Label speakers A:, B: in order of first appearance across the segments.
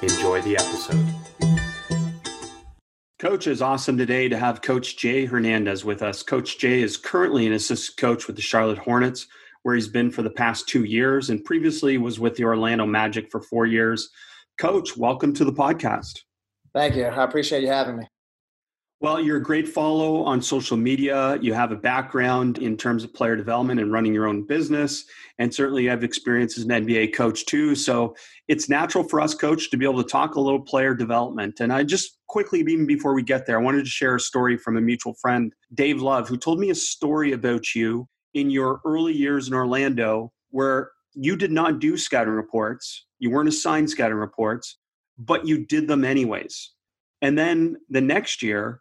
A: Enjoy the episode. Coach, is awesome today to have Coach Jay Hernandez with us. Coach Jay is currently an assistant coach with the Charlotte Hornets, where he's been for the past two years, and previously was with the Orlando Magic for four years. Coach, welcome to the podcast.
B: Thank you. I appreciate you having me.
A: Well, you're a great follow on social media. You have a background in terms of player development and running your own business. And certainly you have experience as an NBA coach too. So it's natural for us, coach, to be able to talk a little player development. And I just quickly, even before we get there, I wanted to share a story from a mutual friend, Dave Love, who told me a story about you in your early years in Orlando where you did not do scouting reports. You weren't assigned scouting reports, but you did them anyways. And then the next year,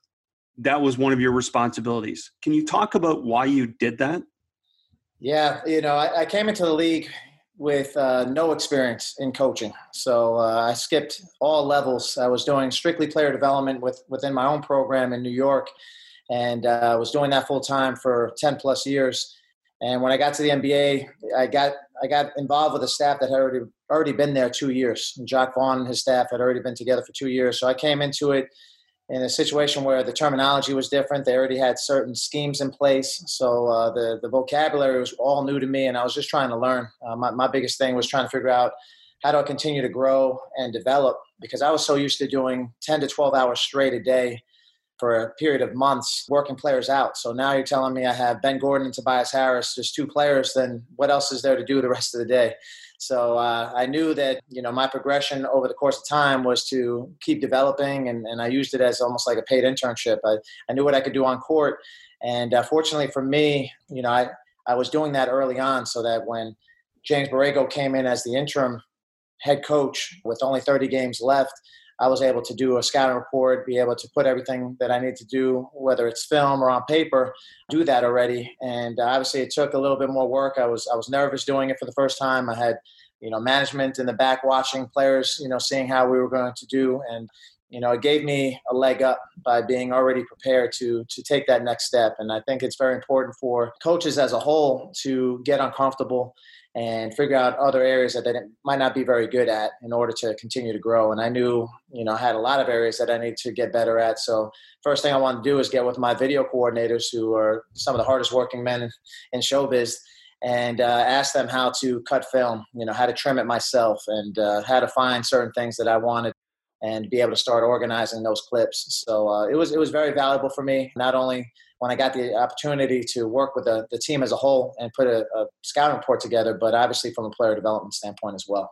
A: that was one of your responsibilities. Can you talk about why you did that?
B: Yeah, you know, I, I came into the league with uh, no experience in coaching, so uh, I skipped all levels. I was doing strictly player development with within my own program in New York, and uh, I was doing that full time for ten plus years. And when I got to the NBA, I got I got involved with a staff that had already already been there two years. Jacque Vaughn and his staff had already been together for two years, so I came into it in a situation where the terminology was different. They already had certain schemes in place, so uh, the the vocabulary was all new to me, and I was just trying to learn. Uh, my my biggest thing was trying to figure out how do I continue to grow and develop because I was so used to doing ten to twelve hours straight a day for a period of months working players out. So now you're telling me I have Ben Gordon and Tobias Harris, just two players. Then what else is there to do the rest of the day? So uh, I knew that you know my progression over the course of time was to keep developing, and, and I used it as almost like a paid internship. I, I knew what I could do on court, and uh, fortunately for me, you know I I was doing that early on, so that when James Borrego came in as the interim head coach with only 30 games left, I was able to do a scouting report, be able to put everything that I need to do, whether it's film or on paper, do that already. And uh, obviously, it took a little bit more work. I was I was nervous doing it for the first time. I had you know management in the back watching players, you know, seeing how we were going to do, and you know, it gave me a leg up by being already prepared to to take that next step. And I think it's very important for coaches as a whole to get uncomfortable and figure out other areas that they might not be very good at in order to continue to grow. And I knew, you know, I had a lot of areas that I need to get better at. So first thing I wanted to do is get with my video coordinators, who are some of the hardest working men in showbiz, and uh, ask them how to cut film, you know, how to trim it myself, and uh, how to find certain things that I wanted and be able to start organizing those clips. So uh, it was it was very valuable for me, not only when I got the opportunity to work with the, the team as a whole and put a, a scouting report together, but obviously from a player development standpoint as well.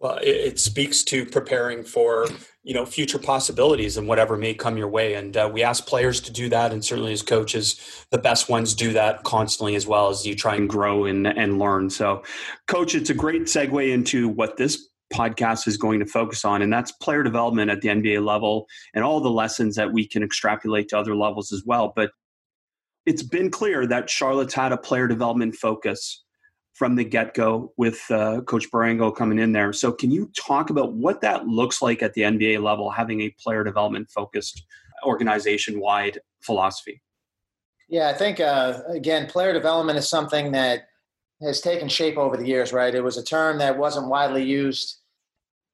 A: Well, it, it, speaks to preparing for you know future possibilities and whatever may come your way. And uh, we ask players to do that, and certainly as coaches, the best ones do that constantly as well as you try and grow and, and learn. So, coach, it's a great segue into what this podcast is going to focus on, and that's player development at the NBA level and all the lessons that we can extrapolate to other levels as well. But it's been clear that Charlotte's had a player development focus from the get go with uh, Coach Borrego coming in there. So, can you talk about what that looks like at the NBA level, having a player development focused organization wide philosophy?
B: Yeah, I think, uh, again, player development is something that has taken shape over the years, right? It was a term that wasn't widely used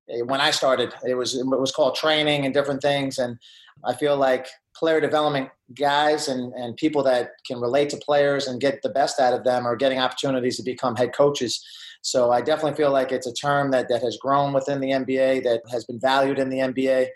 B: Eh, when I started. It was it was called training and different things, and I feel like player development guys and, and people that can relate to players and get the best out of them are getting opportunities to become head coaches. So I definitely feel like it's a term that, that has grown within the NBA, that has been valued in the NBA.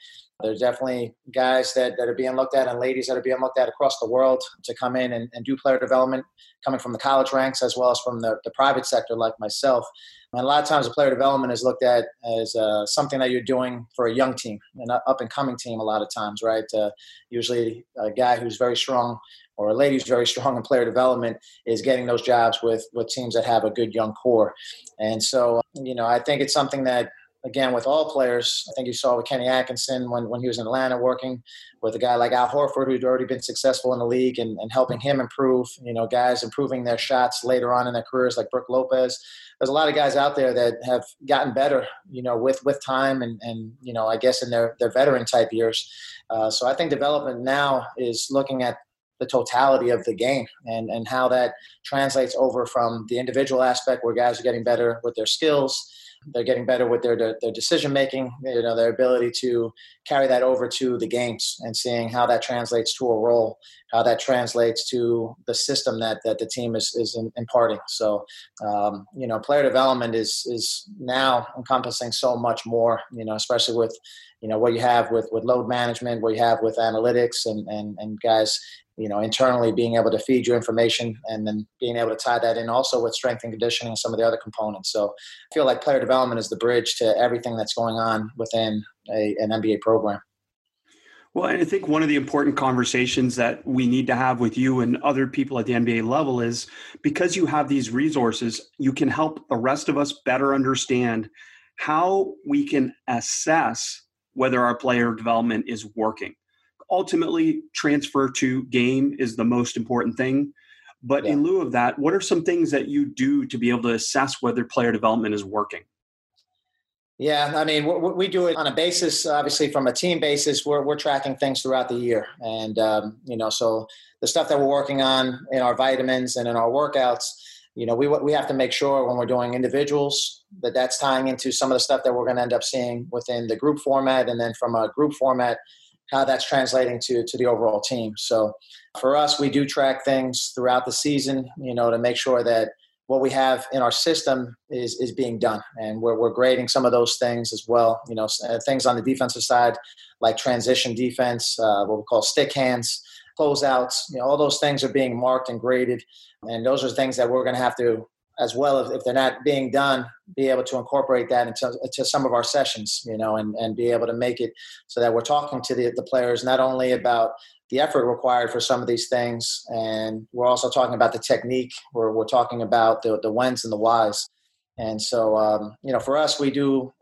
B: There's definitely guys that, that are being looked at and ladies that are being looked at across the world to come in and, and do player development, coming from the college ranks as well as from the, the private sector, like myself. A lot of times, player development is looked at as uh, something that you're doing for a young team, an up and coming team, a lot of times, right? Uh, usually, a guy who's very strong or a lady who's very strong in player development is getting those jobs with, with teams that have a good young core. And so, you know, I think it's something that again with all players. I think you saw with Kenny Atkinson when, when he was in Atlanta working with a guy like Al Horford, who'd already been successful in the league and, and helping him improve. You know, guys improving their shots later on in their careers, like Brook Lopez. There's a lot of guys out there that have gotten better, you know, with with time and and you know, I guess in their their veteran type years. Uh, so I think development now is looking at the totality of the game and, and how that translates over from the individual aspect where guys are getting better with their skills they're getting better with their, their, decision making you know their ability to carry that over to the games and seeing how that translates to a role how that translates to the system that, that the team is, is imparting. So um, you know player development is is now encompassing so much more you know especially with you know what you have with with load management what you have with analytics and and, and guys you know internally being able to feed you information and then being able to tie that in also with strength and conditioning and some of the other components. So i feel like player development is the bridge to everything that's going on within a, an nba program.
A: Well, and I think one of the important conversations that we need to have with you and other people at the NBA level is because you have these resources, you can help the rest of us better understand how we can assess whether our player development is working ultimately transfer to game is the most important thing. But yeah. in lieu of that, what are some things that you do to be able to assess whether player development is working?
B: Yeah, I mean, we do it on a basis, obviously, from a team basis. We're, we're tracking things throughout the year. And, um, you know, so the stuff that we're working on in our vitamins and in our workouts, you know, we, we have to make sure when we're doing individuals that that's tying into some of the stuff that we're going to end up seeing within the group format. And then from a group format, how that's translating to to the overall team. So for us, we do track things throughout the season, you know, to make sure that what we have in our system is is being done, and we're we're grading some of those things as well. You know, uh, things on the defensive side like transition defense, uh, what we call stick hands, closeouts. You know, all those things are being marked and graded, and those are things that we're going to have to as well if, if they're not being done be able to incorporate that into, into some of our sessions you know and, and be able to make it so that we're talking to the, the players not only about the effort required for some of these things and we're also talking about the technique. We're, we're talking about the, the whens and the whys. And so um, you know for us we do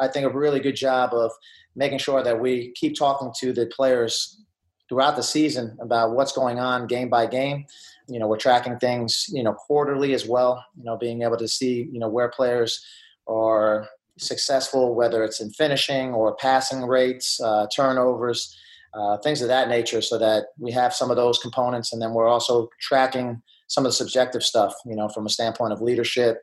B: I think a really good job of making sure that we keep talking to the players throughout the season about what's going on game by game you know we're tracking things you know quarterly as well you know being able to see you know where players are successful whether it's in finishing or passing rates uh, turnovers uh, things of that nature so that we have some of those components. And then we're also tracking some of the subjective stuff you know from a standpoint of leadership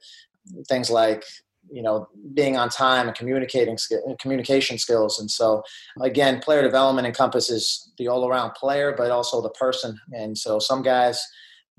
B: things like you know being on time and communicating communication skills. And so again player development encompasses the all around player but also the person. And so some guys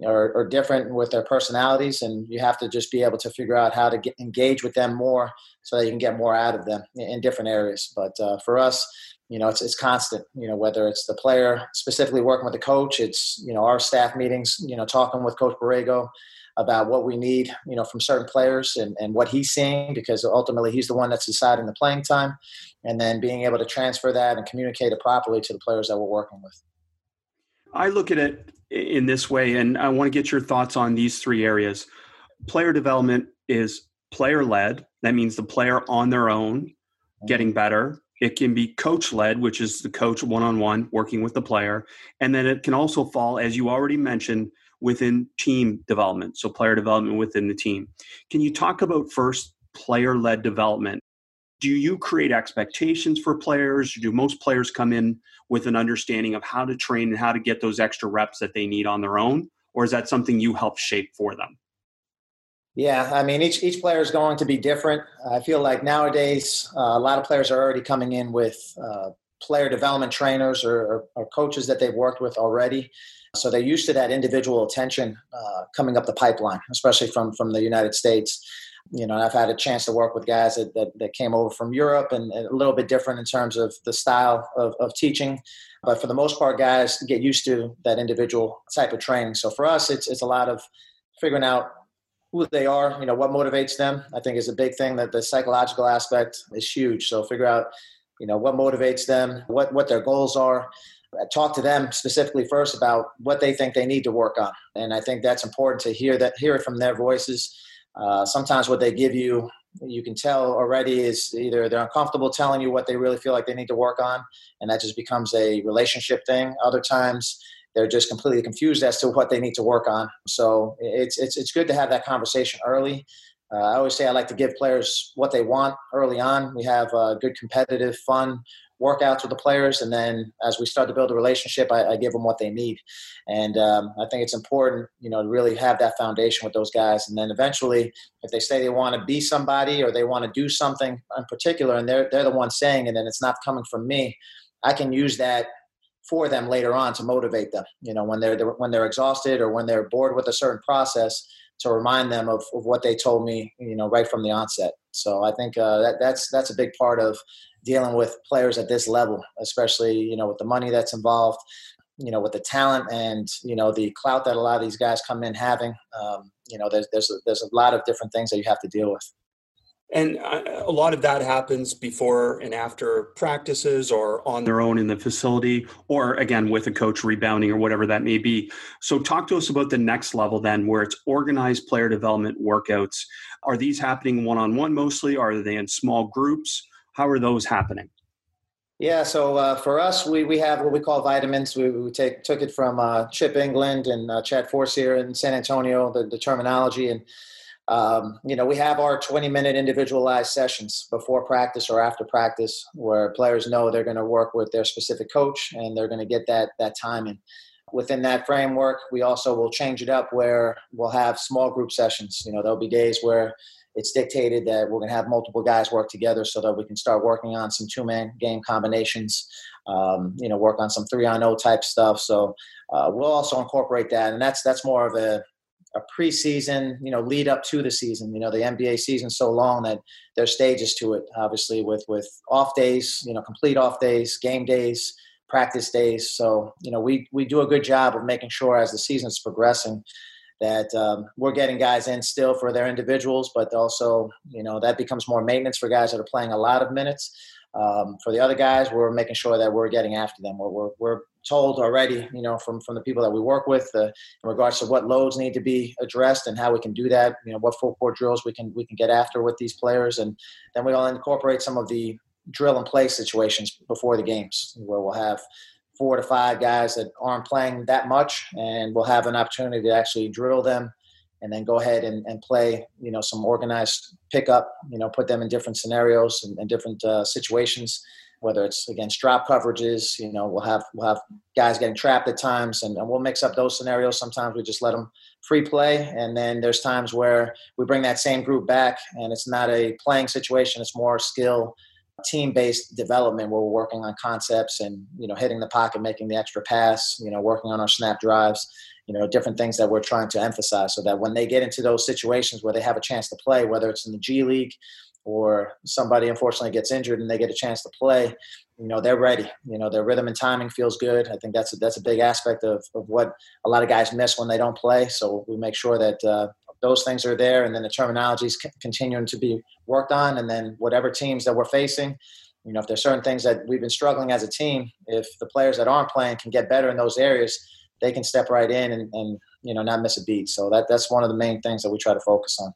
B: are, are, different with their personalities, and you have to just be able to figure out how to get, engage with them more so that you can get more out of them in, in different areas. But uh, for us, you know, it's, it's constant, you know, whether it's the player specifically working with the coach, it's, you know, our staff meetings, you know, talking with Coach Borrego about what we need, you know, from certain players and, and what he's seeing, because ultimately he's the one that's deciding the playing time, and then being able to transfer that and communicate it properly to the players that we're working with.
A: I look at it in this way, and I want to get your thoughts on these three areas. Player development is player led, that means the player on their own getting mm-hmm. better. It can be coach led, which is the coach one on one working with the player. And then it can also fall, as you already mentioned, within team development. So, player development within the team. Can you talk about first player led development? Do you create expectations for players? Do most players come in with an understanding of how to train and how to get those extra reps that they need on their own? Or is that something you help shape for them?
B: Yeah, I mean, each each player is going to be different. I feel like nowadays uh, a lot of players are already coming in with uh, player development trainers or, or, or, coaches that they've worked with already. So they're used to that individual attention uh, coming up the pipeline, especially from from the United States you know, I've had a chance to work with guys that, that, that came over from Europe and, and, a little bit different in terms of the style of, of teaching. But for the most part, guys get used to that individual type of training. So for us, it's, it's a lot of figuring out who they are, you know, what motivates them. I think is a big thing that the psychological aspect is huge. So figure out, you know, what motivates them, what, what their goals are. Talk to them specifically first about what they think they need to work on. And I think that's important to hear that, hear it from their voices uh, sometimes what they give you you can tell already is either they're uncomfortable telling you what they really feel like they need to work on, and that just becomes a relationship thing. Other times they're just completely confused as to what they need to work on. So it's it's it's good to have that conversation early. Uh, I always say I like to give players what they want early on. We have uh, good, competitive, fun workouts with the players, and then as we start to build a relationship, I, I give them what they need. And um, I think it's important, you know, to really have that foundation with those guys. And then eventually, if they say they want to be somebody or they want to do something in particular, and they're they're the ones saying and then it's not coming from me, I can use that for them later on to motivate them. You know, when they're when they're exhausted or when they're bored with a certain process, to remind them of, of what they told me. You know, right from the onset. So I think uh, that that's that's a big part of dealing with players at this level, especially you know with the money that's involved. You know, with the talent and you know the clout that a lot of these guys come in having. Um, you know, there's there's a, there's a lot of different things that you have to deal with.
A: And a lot of that happens before and after practices or on their own in the facility, or again with a coach rebounding or whatever that may be. So, talk to us about the next level then, where it's organized player development workouts. Are these happening one on one mostly? Are they in small groups? How are those happening?
B: Yeah, so uh, for us, we, we have what we call vitamins. We, we take took it from uh, Chip Engelland and uh, Chad here in San Antonio, the, the terminology, and um, you know, we have our 20 minute individualized sessions before practice or after practice where players know they're going to work with their specific coach and they're going to get that, that time. And within that framework, we also will change it up where we'll have small group sessions. You know, there'll be days where it's dictated that we're going to have multiple guys work together so that we can start working on some two man game combinations, um, you know, work on some three on O type stuff. So uh, we'll also incorporate that. And that's, that's more of a, a preseason, you know, lead up to the season. You know, the NBA season's so long that there's stages to it. Obviously, with with off days, you know, complete off days, game days, practice days. So, you know, we we do a good job of making sure as the season's progressing that um, we're getting guys in still for their individuals, but also, you know, that becomes more maintenance for guys that are playing a lot of minutes. Um, for the other guys, we're making sure that we're getting after them. We're, we're, we're told already, you know, from, from the people that we work with uh, in regards to what loads need to be addressed and how we can do that, you know, what full court drills we can, we can get after with these players. And then we'll incorporate some of the drill and play situations before the games where we'll have four to five guys that aren't playing that much and we'll have an opportunity to actually drill them and then go ahead and, and play, you know, some organized pickup, you know, put them in different scenarios and, and different uh, situations, whether it's against drop coverages, you know, we'll have, we'll have guys getting trapped at times and, and we'll mix up those scenarios. Sometimes we just let them free play. And then there's times where we bring that same group back and it's not a playing situation. It's more skill, team-based development where we're working on concepts and, you know, hitting the pocket, making the extra pass, you know, working on our snap drives you know different things that we're trying to emphasize so that when they get into those situations where they have a chance to play whether it's in the g league or somebody unfortunately gets injured and they get a chance to play you know they're ready. You know their rhythm and timing feels good. I think that's a, that's a big aspect of, of what a lot of guys miss when they don't play. So we make sure that uh, those things are there and then the terminologies continuing to be worked on and then whatever teams that we're facing you know if there's certain things that we've been struggling as a team if the players that aren't playing can get better in those areas they can step right in and, and you know not miss a beat. So that that's one of the main things that we try to focus on.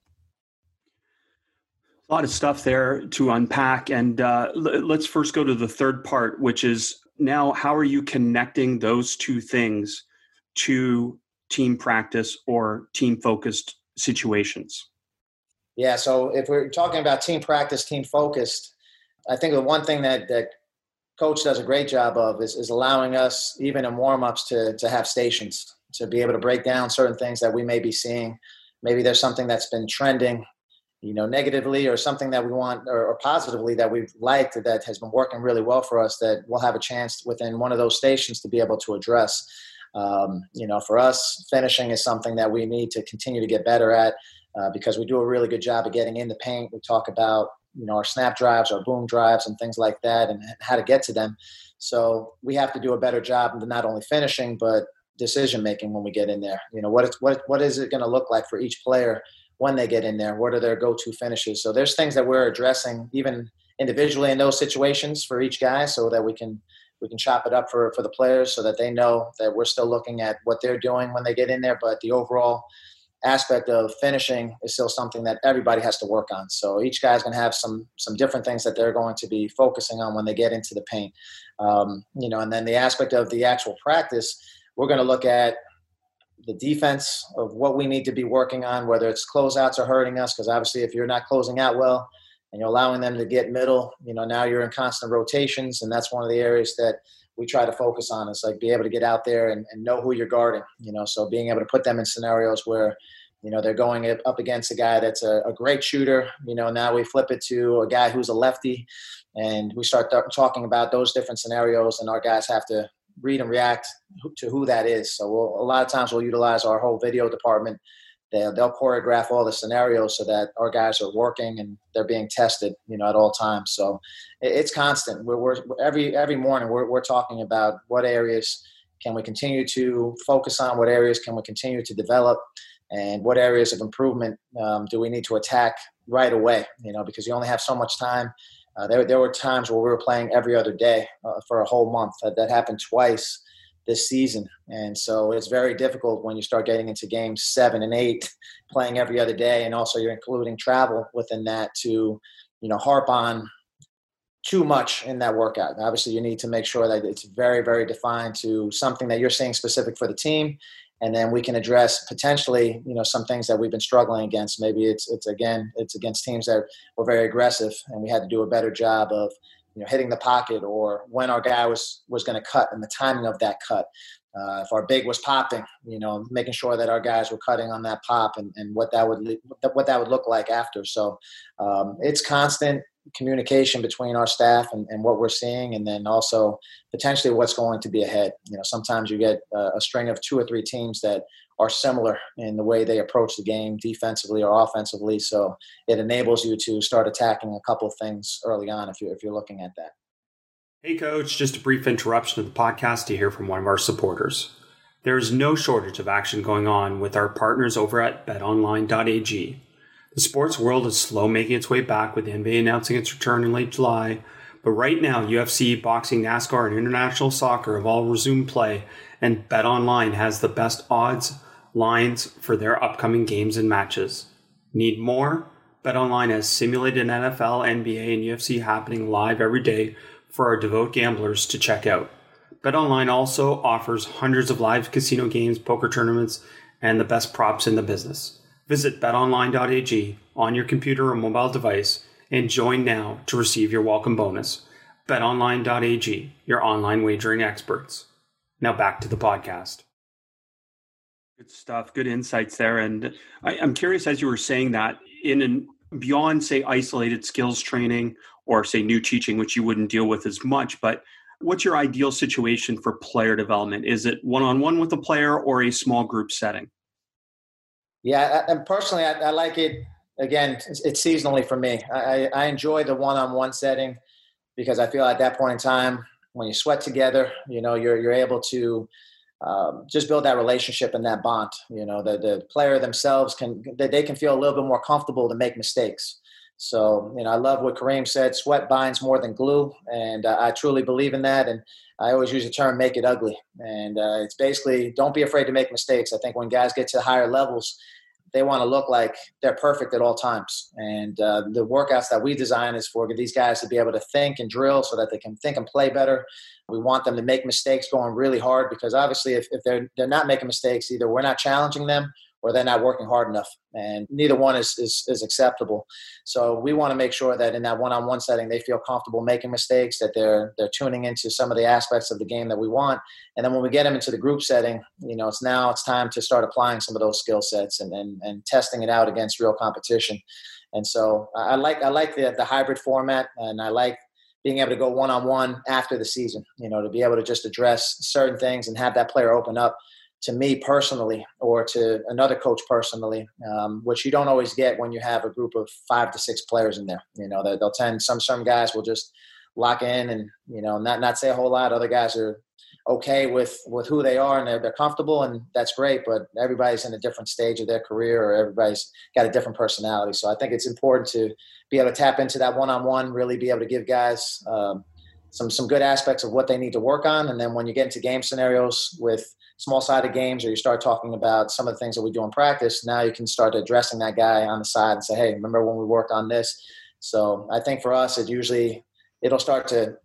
A: A lot of stuff there to unpack, and uh, l- let's first go to the third part, which is now how are you connecting those two things to team practice or team focused situations?
B: Yeah, so if we're talking about team practice, team focused, I think the one thing that that coach does a great job of is, is allowing us even in warm-ups to, to have stations to be able to break down certain things that we may be seeing maybe there's something that's been trending you know negatively or something that we want or, or, positively that we've liked that has been working really well for us that we'll have a chance within one of those stations to be able to address um, you know for us finishing is something that we need to continue to get better at uh, because we do a really good job of getting in the paint we talk about you know our snap drives, our boom drives, and things like that, and how to get to them. So we have to do a better job of not only finishing but decision making when we get in there. You know what what what is it going to look like for each player when they get in there? What are their go to finishes? So there's things that we're addressing even individually in those situations for each guy, so that we can we can chop it up for for the players so that they know that we're still looking at what they're doing when they get in there, but the overall aspect of finishing is still something that everybody has to work on. So each guy's going to have some some different things that they're going to be focusing on when they get into the paint. Um, you know, and then the aspect of the actual practice, we're going to look at the defense of what we need to be working on, whether it's closeouts are hurting us, because obviously if you're not closing out well and you're allowing them to get middle, you know, now you're in constant rotations, and that's one of the areas that we try to focus on is like be able to get out there and, and know who you're guarding, you know, so being able to put them in scenarios where, you know, they're going up against a guy that's a, a great shooter, you know, now we flip it to a guy who's a lefty and we start th- talking about those different scenarios and our guys have to read and react to who that is. So we'll, a lot of times we'll utilize our whole video department. They'll, they'll choreograph all the scenarios so that our guys are working and they're being tested, you know, at all times. So it's constant. We're, we're every every morning we're we're talking about what areas can we continue to focus on, what areas can we continue to develop, and what areas of improvement um, do we need to attack right away. You know, because you only have so much time uh, there, there were times where we were playing every other day uh, for a whole month. That, that happened twice this season. And so it's very difficult when you start getting into games seven and eight, playing every other day, and also you're including travel within that to, you know, harp on too much in that workout. Obviously, you need to make sure that it's very, very defined to something that you're seeing specific for the team and then we can address potentially you know some things that we've been struggling against maybe it's it's again it's against teams that were very aggressive and we had to do a better job of you know hitting the pocket or when our guy was was going to cut and the timing of that cut. Uh, if our big was popping you know making sure that our guys were cutting on that pop and, and what that would what that would look like after. So um, it's constant communication between our staff and, and, what we're seeing, and then also potentially what's going to be ahead. You know, sometimes you get a, a string of two or three teams that are similar in the way they approach the game defensively or offensively. So it enables you to start attacking a couple of things early on if you're if you're looking at that.
A: Hey, coach, just a brief interruption of the podcast to hear from one of our supporters. There is no shortage of action going on with our partners over at betonline.ag. The sports world is slow making its way back with the NBA announcing its return in late July. But right now, UFC, boxing, NASCAR, and international soccer have all resumed play, and BetOnline has the best odds, lines for their upcoming games and matches. Need more? BetOnline has simulated NFL, NBA, and UFC happening live every day for our devout gamblers to check out. BetOnline also offers hundreds of live casino games, poker tournaments, and the best props in the business. Visit betonline.ag on your computer or mobile device and join now to receive your welcome bonus. betonline.ag, your online wagering experts. Now back to the podcast. Good stuff. Good insights there. And I, am curious, as you were saying that, in and beyond, say, isolated skills training or say new teaching, which you wouldn't deal with as much, but what's your ideal situation for player development? Is it one on one with a player or a small group setting?
B: Yeah, and personally, I, I like it. Again, it's, seasonally for me. I, I enjoy the one-on-one setting because I feel at that point in time, when you sweat together, you know, you're you're able to um, just build that relationship and that bond. You know, the the player themselves can they, they can feel a little bit more comfortable to make mistakes. So, you know, I love what Kareem said sweat binds more than glue. And uh, I truly believe in that. And I always use the term make it ugly. And uh, it's basically don't be afraid to make mistakes. I think when guys get to higher levels, they want to look like they're perfect at all times. And uh, the workouts that we design is for these guys to be able to think and drill so that they can think and play better. We want them to make mistakes going really hard because obviously, if, if they're, they're not making mistakes, either we're not challenging them or they're not working hard enough. And neither one is, is, is acceptable. So we want to make sure that in that one-on-one setting, they feel comfortable making mistakes, that they're, they're tuning into some of the aspects of the game that we want. And then when we get them into the group setting, you know, it's now it's time to start applying some of those skill sets and, and, and testing it out against real competition. And so I like, I like the, the hybrid format and I like being able to go one-on-one after the season, you know, to be able to just address certain things and have that player open up to me personally or to another coach personally, um, which you don't always get when you have a group of five to six players in there. You know, they'll tend some some guys will just lock in and you know not not say a whole lot. Other guys are okay with with who they are and they're, they're comfortable and that's great. But everybody's in a different stage of their career or everybody's got a different personality. So I think it's important to be able to tap into that one on one, really be able to give guys. Um, some some good aspects of what they need to work on, and then when you get into game scenarios with small sided games, or you start talking about some of the things that we do in practice, now you can start addressing that guy on the side and say, "Hey, remember when we worked on this?" So I think for us, it usually it'll start to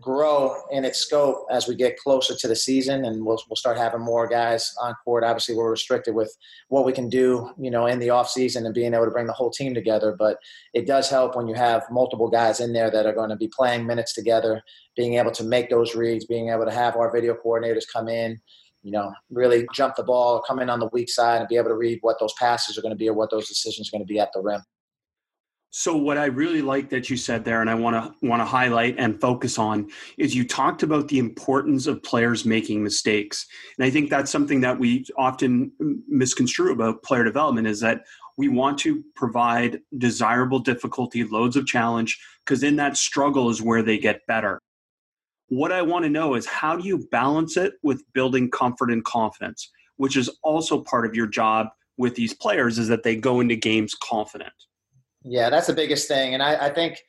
B: grow in its scope as we get closer to the season and we'll, we'll start having more guys on court. Obviously we're restricted with what we can do you know in the off season and being able to bring the whole team together but it does help when you have multiple guys in there that are going to be playing minutes together being able to make those reads being able to have our video coordinators come in you know really jump the ball come in on the weak side and be able to read what those passes are going to be or what those decisions are going to be at the rim
A: so what I really like that you said there, and I want to want to highlight and focus on, is you talked about the importance of players making mistakes, and I think that's something that we often misconstrue about player development is that we want to provide desirable difficulty, loads of challenge, because in that struggle is where they get better. What I want to know is how do you balance it with building comfort and confidence, which is also part of your job with these players, is that they go into games confident.
B: Yeah, that's the biggest thing, and I, I, think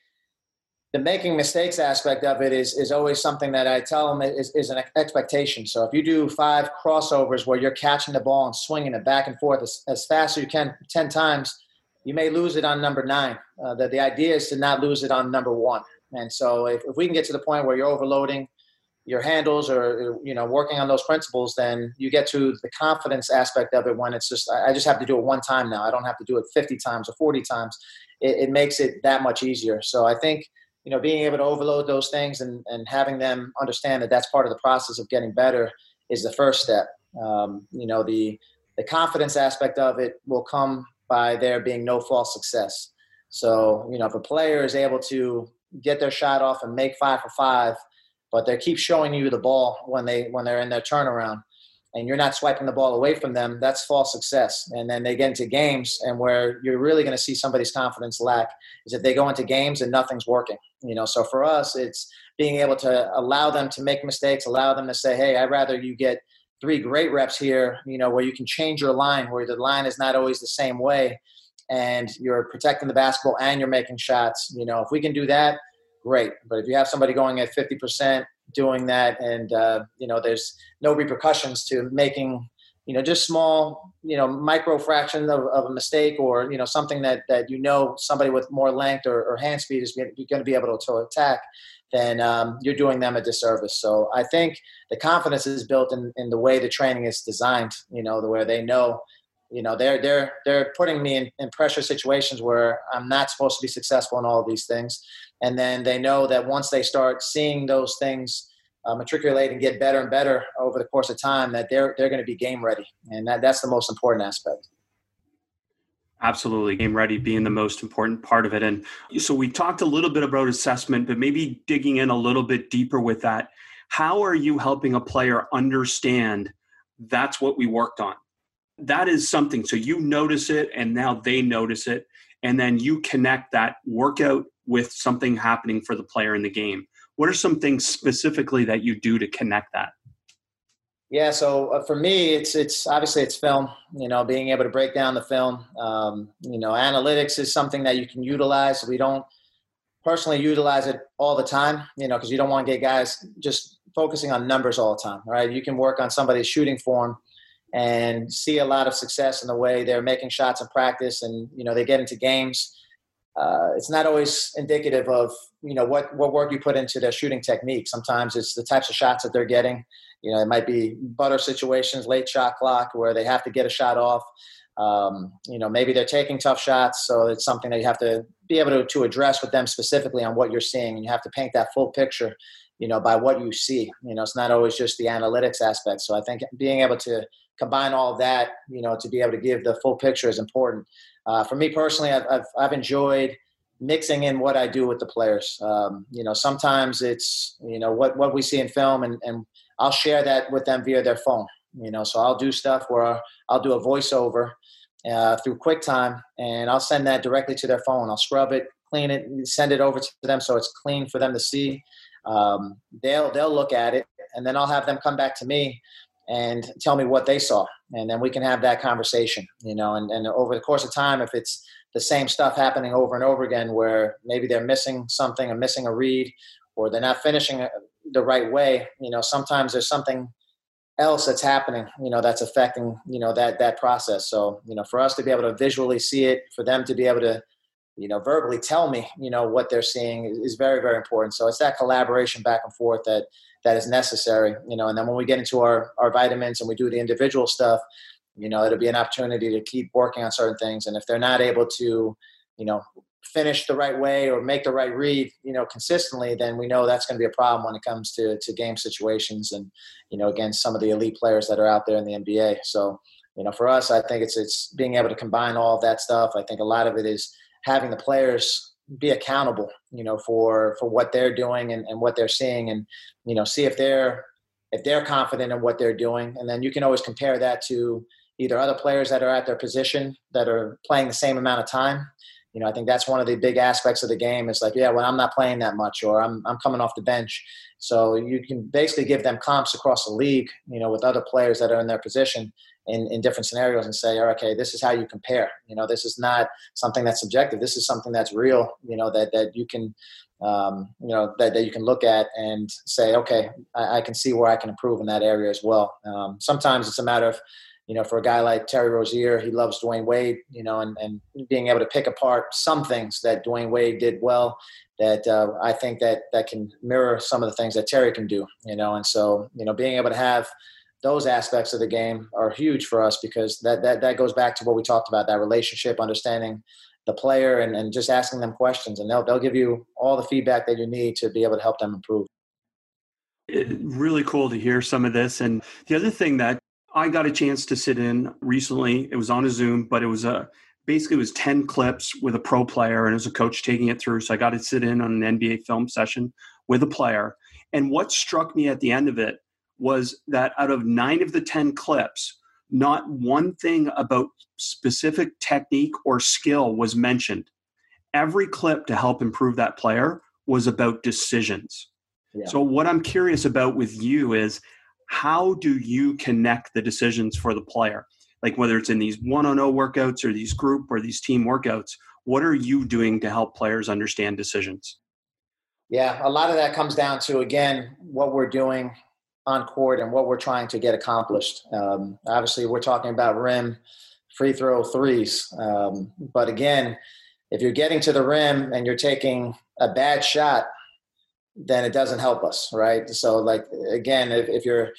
B: the making mistakes aspect of it is is always something that I tell them is, is an expectation. So if you do five crossovers where you're catching the ball and swinging it back and forth as, as fast as you can ten times, you may lose it on number nine. Uh, the, the idea is to not lose it on number one. And so if, if we can get to the point where you're overloading your handles or you know working on those principles then you get to the confidence aspect of it when it's just i just have to do it one time now. I don't have to do it 50 times or 40 times. It, it makes it that much easier. So i think you know being able to overload those things and, and having them understand that that's part of the process of getting better is the first step. Um, you know the the confidence aspect of it will come by there being no false success. So you know if a player is able to get their shot off and make five for five but they keep showing you the ball when they when they're in their turnaround and you're not swiping the ball away from them that's false success. And then they get into games and where you're really going to see somebody's confidence lack is if they go into games and nothing's working you know? So for us it's being able to allow them to make mistakes allow them to say hey i'd rather you get three great reps here you know where you can change your line where the line is not always the same way and you're protecting the basketball and you're making shots you know? If we can do that great. But if you have somebody going at 50% doing that and, uh, you know, there's no repercussions to making, you know, just small, you know, micro fraction of, of a mistake or, you know, something that, that you know somebody with more length or, or hand speed is going to be able to, attack, then um, you're doing them a disservice. So I think the confidence is built in, in the way the training is designed, you know, the where they know you know they're they're they're putting me in, in pressure situations where i'm not supposed to be successful in all of these things and then they know that once they start seeing those things uh, matriculate and get better and better over the course of time that they're they're going to be game ready. And that, that's the most important aspect.
A: Absolutely game ready being the most important part of it. And so we talked a little bit about assessment but maybe digging in a little bit deeper with that. How are you helping a player understand that's what we worked on? That is something. So you notice it, and now they notice it, and then you connect that workout with something happening for the player in the game. What are some things specifically that you do to connect that?
B: Yeah, so uh, for me, it's it's obviously it's film. You know, being able to break down the film. Um, you know, analytics is something that you can utilize. We don't personally utilize it all the time. You know, because you don't want to get guys just focusing on numbers all the time. Right? You can work on somebody's shooting form and see a lot of success in the way they're making shots in practice and you know they get into games uh, it's not always indicative of you know what what work you put into their shooting technique. Sometimes it's the types of shots that they're getting. You know it might be butter situations late shot clock where they have to get a shot off. Um, you know maybe they're taking tough shots so it's something that you have to be able to, to address with them specifically on what you're seeing and you have to paint that full picture you know by what you see. You know it's not always just the analytics aspect. So i think being able to combine all that, you know, to be able to give the full picture is important. Uh, for me personally, I've, I've, I've, enjoyed mixing in what I do with the players. Um, you know, sometimes it's, you know, what, what we see in film and, and I'll share that with them via their phone, you know, so I'll do stuff where I'll do a voiceover uh, through QuickTime and I'll send that directly to their phone. I'll scrub it, clean it, send it over to them so it's clean for them to see. Um, they'll, they'll look at it and then I'll have them come back to me and tell me what they saw and then we can have that conversation you know and, and over the course of time if it's the same stuff happening over and over again where maybe they're missing something or missing a read or they're not finishing uh, the right way, you know, sometimes there's something else that's happening, you know, that's affecting, you know, that that process. So, you know, for us to be able to visually see it, for them to be able to, you know, verbally tell me, you know, what they're seeing is, is very, very important. So it's that collaboration back and forth that that is necessary, you know, and then when we get into our our vitamins and we do the individual stuff, you know, it'll be an opportunity to keep working on certain things. And if they're not able to, you know, finish the right way or make the right read, you know, consistently, then we know that's going to be a problem when it comes to to game situations and you know against some of the elite players that are out there in the NBA. So you know, for us, I think it's it's being able to combine all of that stuff. I think a lot of it is having the players be accountable, you know, for for what they're doing and, and what they're seeing, and you know, see if they're if they're confident in what they're doing, and then you can always compare that to either other players that are at their position that are playing the same amount of time. You know, I think that's one of the big aspects of the game is like, yeah, when I'm not playing that much or I'm, I'm coming off the bench. So you can basically give them comps across the league, you know, with other players that are in their position in, in different scenarios and say, okay, this is how you compare. You know, this is not something that's subjective. This is something that's real, you know, that, that you can, um, you know, that, that you can look at and say, okay, I, I, can see where I can improve in that area as well. Um, sometimes it's a matter of, you know, for a guy like Terry Rozier, he loves Dwyane Wade, you know, and, and being able to pick apart some things that Dwyane Wade did well that uh, I think that that can mirror some of the things that Terry can do, you know, and so, you know, being able to have those aspects of the game are huge for us because that, that, that goes back to what we talked about, that relationship, understanding the player and, and just asking them questions and they'll, they'll give you all the feedback that you need to be able to help them improve.
A: It, really cool to hear some of this. And the other thing that I got a chance to sit in recently. It was on a Zoom, but it was a basically it was 10 clips with a pro player and as a coach taking it through. So I got to sit in on an NBA film session with a player. And what struck me at the end of it was that out of nine of the 10 clips, not one thing about specific technique or skill was mentioned. Every clip to help improve that player was about decisions. Yeah. So, what I'm curious about with you is how do you connect the decisions for the player? Like whether it's in these one on one workouts or these group or these team workouts, what are you doing to help players understand decisions?
B: Yeah, a lot of that comes down to, again, what we're doing on court and what we're trying to get accomplished. Um, obviously, we're talking about rim, free throw threes. Um, but again, if you're getting to the rim and you're taking a bad shot, then it doesn't help us, right? So, like again, if, if you're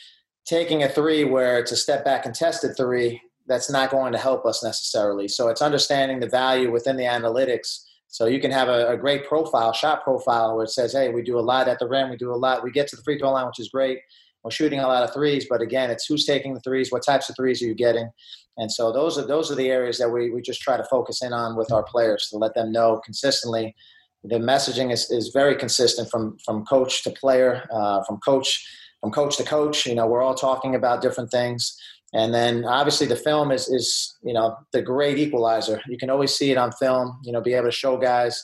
B: taking a three where it's a step back and tested three, that's not going to help us necessarily. So, it's understanding the value within the analytics. So you can have a, a, great profile, shot profile, where it says, "Hey, we do a lot at the rim. We do a lot. We get to the free throw line, which is great. We're shooting a lot of threes, but again, it's who's taking the threes, what types of threes are you getting, and so those are those are the areas that we we just try to focus in on with our players to let them know consistently the messaging is, is very consistent from from coach to player, uh, from coach from coach to coach. You know, we're all talking about different things, and then obviously the film is is you know the great equalizer. You can always see it on film. You know, be able to show guys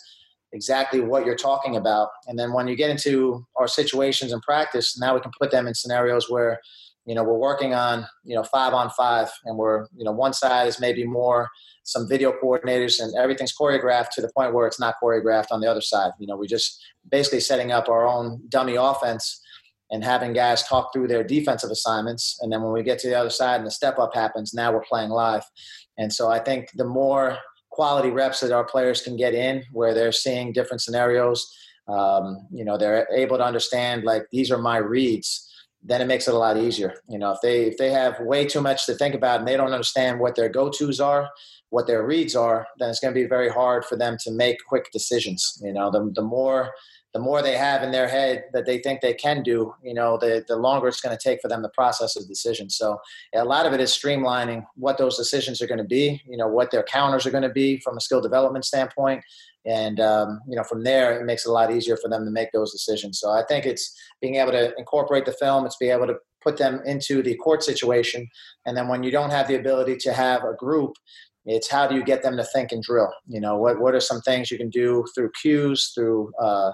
B: exactly what you're talking about, and then when you get into our situations in practice, now we can put them in scenarios where you know we're working on you know five on five, and we're you know one side is maybe more some video coordinators and everything's choreographed to the point where it's not choreographed on the other side. You know, we're just basically setting up our own dummy offense and having guys talk through their defensive assignments. And then when we get to the other side and the step up happens, now we're playing live. And so I think the more quality reps that our players can get in where they're seeing different scenarios, um, you know, they're able to understand like these are my reads then it makes it a lot easier. You know, if they if they have way too much to think about and they don't understand what their go tos are, what their reads are, then it's going to be very hard for them to make quick decisions. You know, the, the more the more they have in their head that they think they can do, you know, the, the longer it's going to take for them to process a decision. So a lot of it is streamlining what those decisions are going to be, you know, what their counters are going to be from a skill development standpoint. And, um, you know, from there, it makes it a lot easier for them to make those decisions. So I think it's being able to incorporate the film, it's being able to put them into the court situation. And then when you don't have the ability to have a group, it's how do you get them to think and drill? You know, what what are some things you can do through cues, through uh,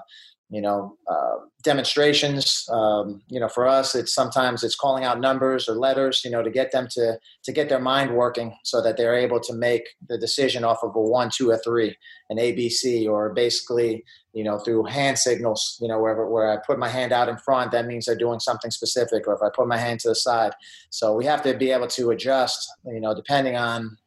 B: you know, uh, demonstrations. Um, you know, for us, it's sometimes it's calling out numbers or letters, you know, to get them to to get their mind working so that they're able to make the decision off of a one, two, or three, an ABC, or basically, you know, through hand signals. You know, wherever where I put my hand out in front, that means they're doing something specific, or if I put my hand to the side. So we have to be able to adjust, you know, depending on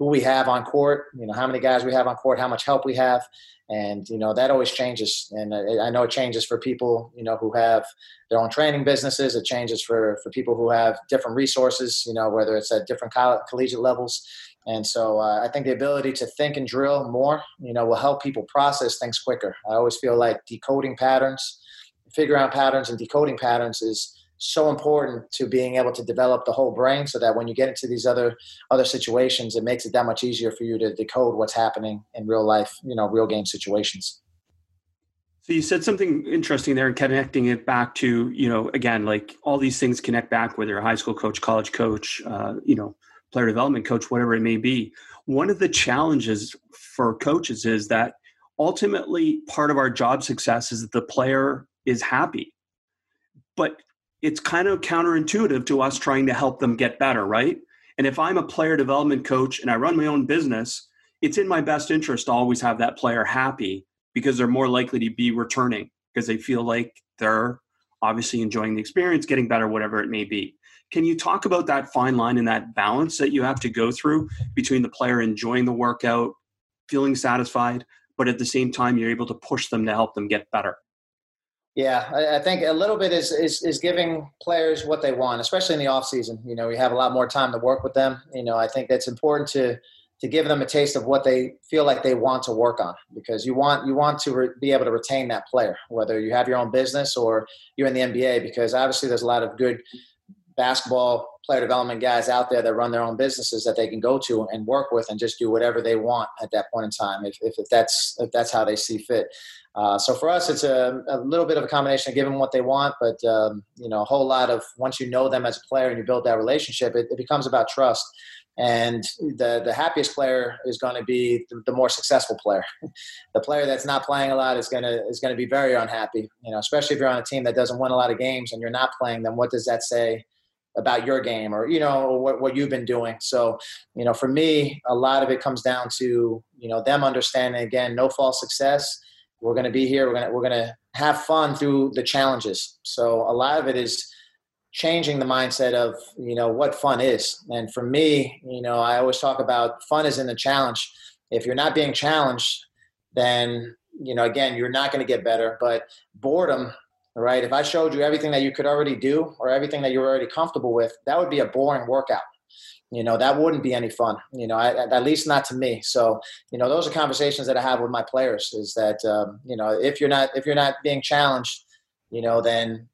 B: who we have on court, you know, how many guys we have on court, how much help we have, and you know that always changes. And i know it changes for people you know who have their own training businesses. It changes for for people who have different resources you know whether it's at different collegiate levels. And so uh, i think the ability to think and drill more you know will help people process things quicker. I always feel like decoding patterns figuring out patterns and decoding patterns is so important to being able to develop the whole brain so that when you get into these other other situations it makes it that much easier for you to decode what's happening in real life you know real game situations.
A: So you said something interesting there and connecting it back to you know again like all these things connect back whether a high school coach college coach uh, you know player development coach whatever it may be. One of the challenges for coaches is that ultimately part of our job success is that the player is happy. But it's kind of counterintuitive to us trying to help them get better, right? And if I'm a player development coach and I run my own business, it's in my best interest to always have that player happy because they're more likely to be returning because they feel like they're obviously enjoying the experience, getting better, whatever it may be. Can you talk about that fine line and that balance that you have to go through between the player enjoying the workout, feeling satisfied, but at the same time, you're able to push them to help them get better?
B: Yeah, I, I, think a little bit is, is is giving players what they want, especially in the off season. You know, we have a lot more time to work with them. You know, I think that's important to to give them a taste of what they feel like they want to work on because you want you want to re- be able to retain that player, whether you have your own business or you're in the NBA. Because obviously, there's a lot of good basketball player development guys out there that run their own businesses that they can go to and work with and just do whatever they want at that point in time if, if, if that's if that's how they see fit uh, so for us, it's a, a, little bit of a combination of giving them what they want, but um, you know, a whole lot of once you know them as a player and you build that relationship, it, it becomes about trust. And the the happiest player is going to be the, the, more successful player. the player that's not playing a lot is going to is going to be very unhappy. You know, especially if you're on a team that doesn't win a lot of games and you're not playing them. What does that say? about your game or you know what, what you've been doing so you know for me a lot of it comes down to you know them understanding again no false success we're going to be here. We're going to we're going to have fun through the challenges. So a lot of it is changing the mindset of you know what fun is. And for me, you know, I always talk about fun is in the challenge. If you're not being challenged, then you know again you're not going to get better. But boredom, right? If I showed you everything that you could already do or everything that you're already comfortable with, that would be a boring workout you know that wouldn't be any fun you know at, least not to me. So you know those are conversations that i have with my players is that um, you know if you're not if you're not being challenged you know then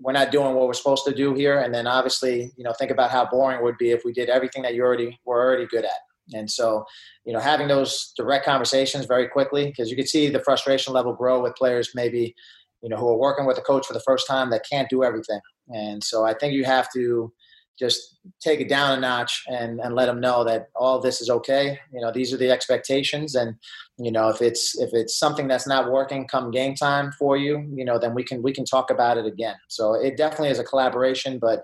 B: we're not doing what we're supposed to do here. And then obviously you know think about how boring it would be if we did everything that you already were already good at. And so you know having those direct conversations very quickly because you can see the frustration level grow with players maybe you know who are working with a coach for the first time that can't do everything. And so i think you have to just take it down a notch and, and let them know that all this is okay. You know, these are the expectations. And, you know, if it's, if it's something that's not working come game time for you, you know, then we can, we can talk about it again. So it definitely is a collaboration, but,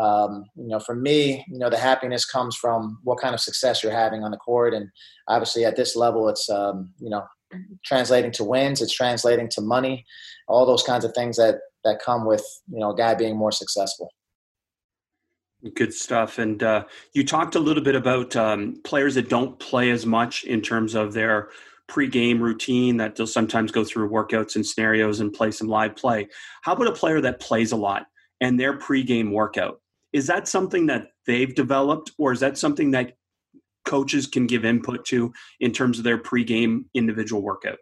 B: um, you know, for me, you know, the happiness comes from what kind of success you're having on the court. And obviously at this level, it's, um, you know, translating to wins, it's translating to money, all those kinds of things that, that come with, you know, a guy being more successful.
A: Good stuff. And uh, you talked a little bit about um, players that don't play as much in terms of their pre-game routine that they'll sometimes go through workouts and scenarios and play some live play. How about a player that plays a lot and their pre-game workout? Is that something that they've developed or is that something that coaches can give input to in terms of their pre-game individual workout?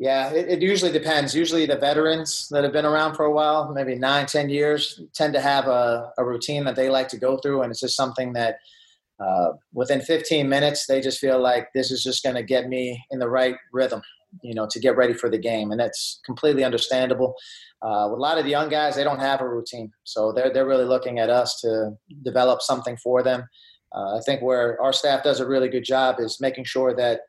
B: Yeah, it, it, usually depends. Usually, the veterans that have been around for a while, maybe nine, ten years, tend to have a, a routine that they like to go through, and it's just something that uh, within 15 minutes they just feel like this is just going to get me in the right rhythm, you know, to get ready for the game, and that's completely understandable. Uh, with a lot of the young guys, they don't have a routine, so they're they're really looking at us to develop something for them. Uh, I think where our staff does a really good job is making sure that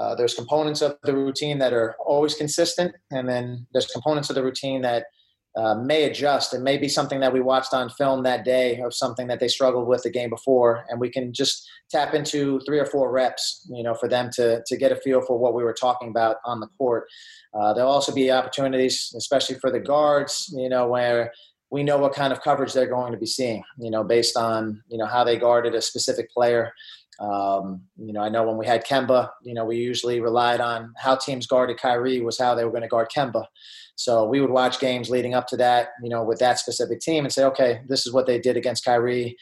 B: uh, there's components of the routine that are always consistent, and then there's components of the routine that uh, may adjust. It may be something that we watched on film that day of something that they struggled with the game before, and we can just tap into three or four reps, you know, for them to to get a feel for what we were talking about on the court. Uh, there'll also be opportunities, especially for the guards, you know, where we know what kind of coverage they're going to be seeing, you know, based on you know how they guarded a specific player. Um, you know, I know when we had Kemba, you know, we usually relied on how teams guarded Kyrie was how they were going to guard Kemba. So we would watch games leading up to that, you know, with that specific team and say, okay, this is what they did against Kyrie.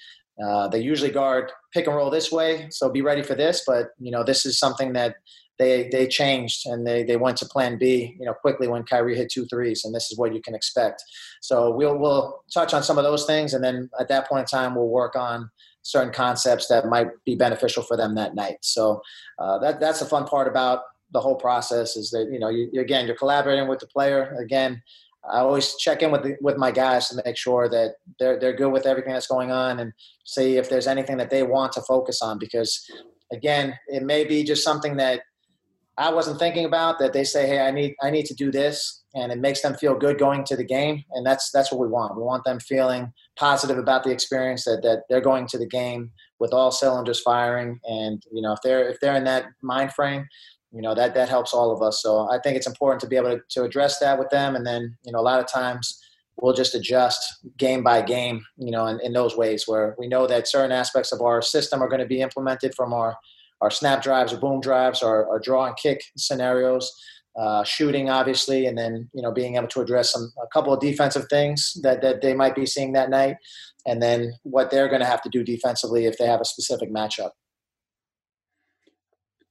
B: Uh, they usually guard pick and roll this way, so be ready for this. But you know, this is something that they they changed and they they went to Plan B, you know, quickly when Kyrie hit two threes, and this is what you can expect. So we'll we'll touch on some of those things, and then at that point in time, we'll work on certain concepts that might be beneficial for them that night. So uh, that that's the fun part about the whole process is that you know you, again you're collaborating with the player. Again, I always check in with the, with my guys to make sure that they're they're good with everything that's going on and see if there's anything that they want to focus on because again it may be just something that I wasn't thinking about that they say hey I need I need to do this and it makes them feel good going to the game and that's that's what we want. We want them feeling positive about the experience that, that they're going to the game with all cylinders firing and you know if they're if they're in that mind frame you know that that helps all of us. So i think it's important to be able to, to address that with them and then you know a lot of times we'll just adjust game by game you know in, in those ways where we know that certain aspects of our system are going to be implemented from our our snap drives or boom drives our, our draw and kick scenarios uh, shooting, obviously, and then you know being able to address some a couple of defensive things that that they might be seeing that night, and then what they're going to have to do defensively if they have a specific matchup.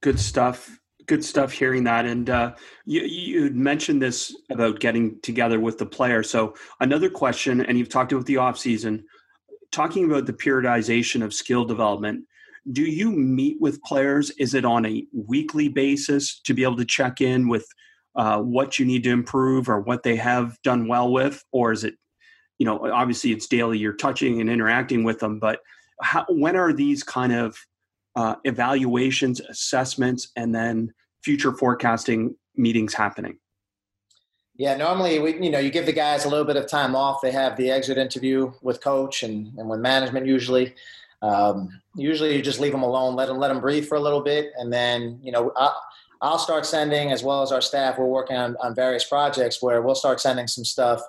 A: Good stuff. Good stuff. Hearing that, and uh, you you mentioned this about getting together with the player. So another question, and you've talked about the off season, talking about the periodization of skill development do you meet with players? Is it on a weekly basis to be able to check in with uh, what you need to improve or what they have done well with, or is it, you know, obviously it's daily. You're touching and interacting with them, but how, when are these kind of uh, evaluations, assessments, and then future forecasting meetings happening?
B: Yeah, normally we, you know, you give the guys a little bit of time off. They have the exit interview with coach and, and with management usually. Um, usually, you just leave them alone, let them let them breathe for a little bit, and then you know I'll, I'll start sending as well as our staff. We're working on on various projects where we'll start sending some stuff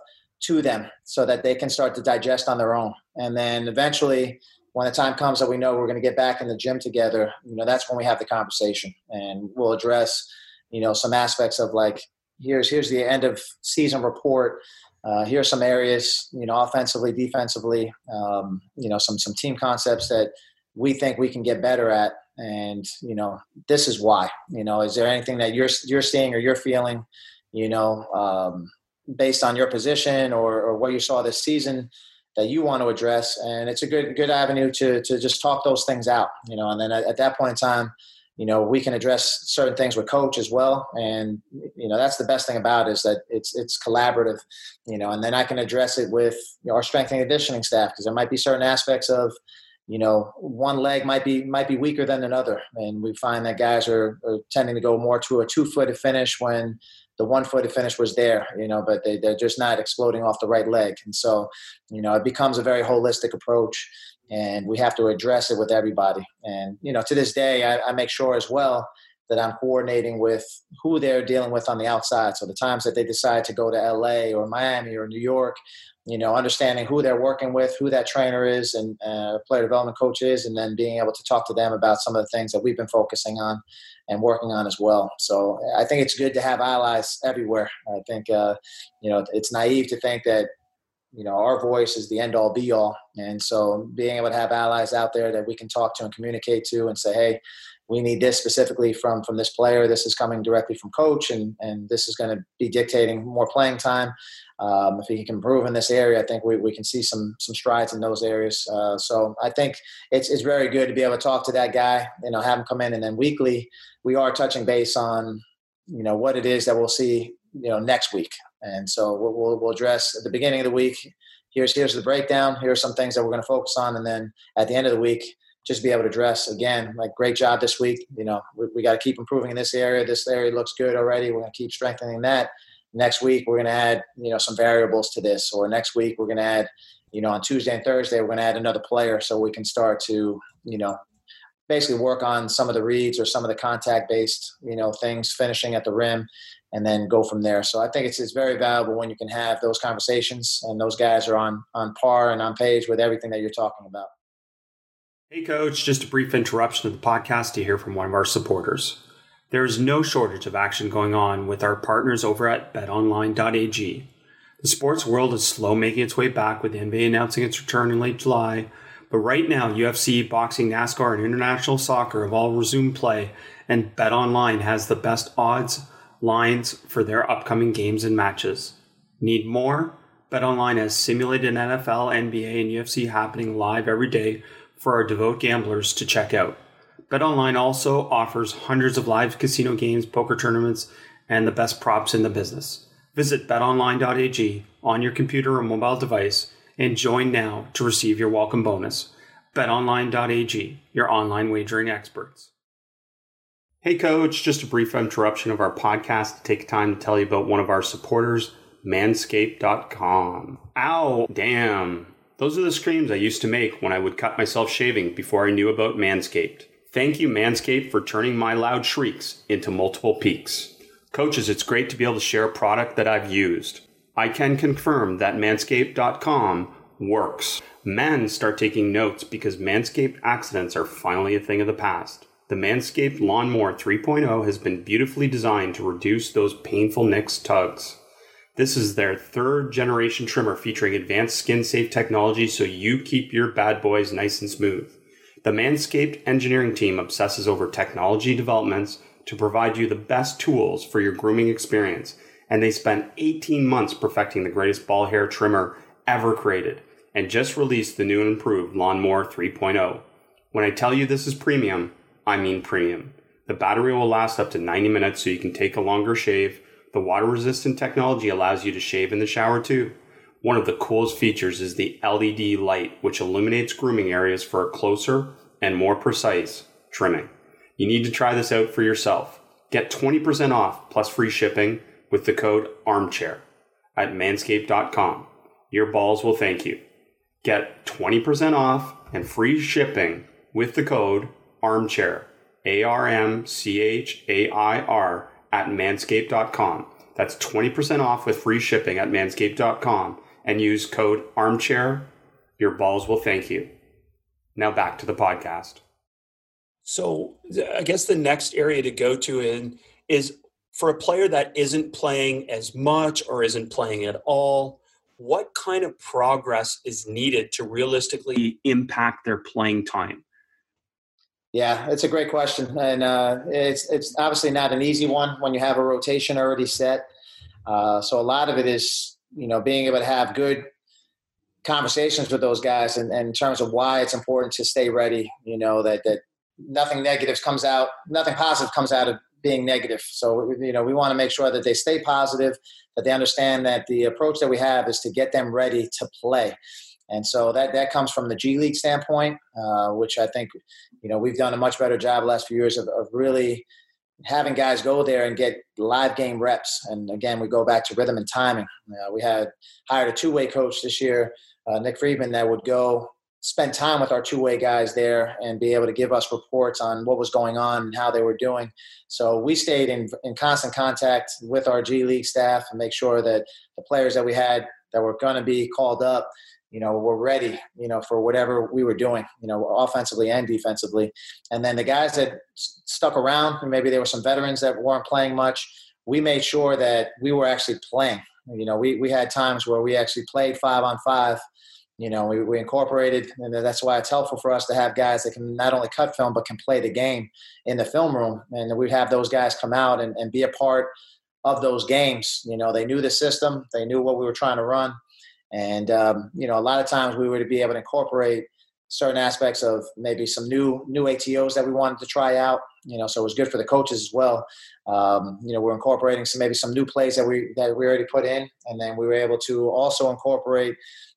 B: to them so that they can start to digest on their own, and then eventually. When the time comes that we know we're going to get back in the gym together, you know that's when we have the conversation, and we'll address, you know, some aspects of like here's here's the end of season report uh, here are some areas, you know, offensively, defensively, um, you know, some some team concepts that we think we can get better at, and you know, this is why. You know, is there anything that you're you're seeing or you're feeling, you know, um, based on your position or, or what you saw this season that you want to address? And it's a good good avenue to to just talk those things out, you know, and then at, at that point in time you know we can address certain things with coach as well. And you know that's the best thing about it is that it's it's collaborative you know and then i can address it with you know, our strength and conditioning staff because there might be certain aspects of you know one leg might be might be weaker than another. And we find that guys are, are tending to go more to a two-footed finish when the one-footed finish was there you know but they, they're just not exploding off the right leg. And so you know it becomes a very holistic approach and we have to address it with everybody. And you know, to this day, I, I, make sure as well that I'm coordinating with who they're dealing with on the outside. So the times that they decide to go to LA or Miami or New York, you know, understanding who they're working with, who that trainer is, and uh, player development coach is, and then being able to talk to them about some of the things that we've been focusing on and working on as well. So I think it's good to have allies everywhere. I think uh, you know it's naive to think that you know our voice is the end all be all. And so being able to have allies out there that we can talk to and communicate to and say hey we need this specifically from from this player. This is coming directly from coach and and this is going to be dictating more playing time. Um, if he can improve in this area i think we, we can see some some strides in those areas. Uh, so i think it's, it's very good to be able to talk to that guy you know have him come in and then weekly we are touching base on you know what it is that we'll see you know next week and so we'll, we'll, we'll address at the beginning of the week. Here's here's the breakdown. Here are some things that we're going to focus on, and then at the end of the week, just be able to dress again. Like great job this week. You know, we, we got to keep improving in this area. This area looks good already. We're going to keep strengthening that. Next week we're going to add you know some variables to this, or next week we're going to add you know on Tuesday and Thursday we're going to add another player so we can start to you know basically work on some of the reads or some of the contact based you know things finishing at the rim and then go from there. So i think it's, it's very valuable when you can have those conversations and those guys are on on par and on page with everything that you're talking about.
A: Hey coach just a brief interruption of the podcast to hear from one of our supporters. There is no shortage of action going on with our partners over at betonline.ag the sports world is slow making its way back with the nba announcing its return in late july but right now, UFC, boxing, NASCAR, and international soccer have all resumed play, and BetOnline has the best odds, lines for their upcoming games and matches. Need more? BetOnline has simulated NFL, NBA, and UFC happening live every day for our devout gamblers to check out. BetOnline also offers hundreds of live casino games, poker tournaments, and the best props in the business. Visit betonline.ag on your computer or mobile device and join now to receive your welcome bonus. BetOnline.ag, your online wagering experts. Hey, coach, just a brief interruption of our podcast to take time to tell you about one of our supporters, Manscaped.com. Ow, damn. Those are the screams I used to make when I would cut myself shaving before I knew about Manscaped. Thank you, Manscaped, for turning my loud shrieks into multiple peaks. Coaches, it's great to be able to share a product that I've used. I can confirm that manscaped.com works. Men start taking notes because Manscaped accidents are finally a thing of the past. The Manscaped Lawnmower 3.0 has been beautifully designed to reduce those painful nicks tugs. This is their third generation trimmer featuring advanced skin safe technology so you keep your bad boys nice and smooth. The Manscaped engineering team obsesses over technology developments to provide you the best tools for your grooming experience and they spent 18 months perfecting the greatest ball hair trimmer ever created and just released the new and improved Lawnmower 3.0. When I tell you this is premium, I mean premium. The battery will last up to 90 minutes so you can take a longer shave. The water resistant technology allows you to shave in the shower too. One of the coolest features is the LED light, which illuminates grooming areas for a closer and more precise trimming. You need to try this out for yourself. Get 20% off plus free shipping with the code armchair at manscaped.com. Your balls will thank you. Get 20% off and free shipping with the code armchair, A R M C H A I R, at manscaped.com. That's 20% off with free shipping at manscaped.com and use code armchair. Your balls will thank you. Now back to the podcast. So, I guess the next area to go to in is for a player that isn't playing as much or isn't playing at all, what kind of progress is needed to realistically impact their playing time?
B: Yeah, it's a great question, and uh, it's it's obviously not an easy one when you have a rotation already set. Uh, so a lot of it is you know being able to have good conversations with those guys, and, and in terms of why it's important to stay ready. You know that that nothing negative comes out, nothing positive comes out of being negative. So you know we want to make sure that they stay positive, that they understand that the approach that we have is to get them ready to play. And so that, that comes from the G League standpoint, uh, which I think, you know, we've done a much better job the last few years of, of really having guys go there and get live game reps. And again, we go back to rhythm and timing. Uh, we had hired a two way coach this year, uh, Nick Friedman, that would go spend time with our two-way guys there and be able to give us reports on what was going on and how they were doing. So we stayed in, in constant contact with our G League staff and make sure that the players that we had that were going to be called up, you know, were ready, you know, for whatever we were doing, you know, offensively and defensively. And then the guys that stuck around, maybe there were some veterans that weren't playing much. We made sure that we were actually playing. You know, we, we had times where we actually played five on five you know, we, we incorporated, and that's why it's helpful for us to have guys that can not only cut film but can play the game in the film room. And we'd have those guys come out and, and be a part of those games. You know, they knew the system, they knew what we were trying to run, and um, you know, a lot of times we were to be able to incorporate certain aspects of maybe some new new ATOs that we wanted to try out. You know, so it was good for the coaches as well. Um, you know, we're incorporating some maybe some new plays that we that we already put in, and then we were able to also incorporate,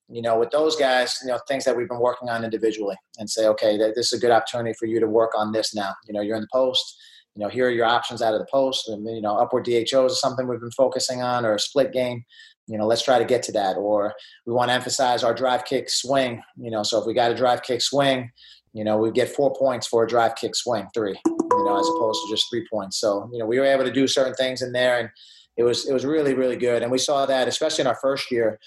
B: you know, with those guys, you know, things that we've been working on individually, and say, okay, this is a good opportunity for you to work on this now. You know, you're in the post. You know, here are your options out of the post, and you know, upward DHOs is something we've been focusing on, or a split game you know, let's try to get to that. Or we want to emphasize our drive kick swing. You know, so if we got a drive kick swing, you know, we get four points for a drive kick swing, three, you know, as opposed to just three points. So, you know, we were able to do certain things in there and it was, it was really, really good. And we saw that, especially in our first year,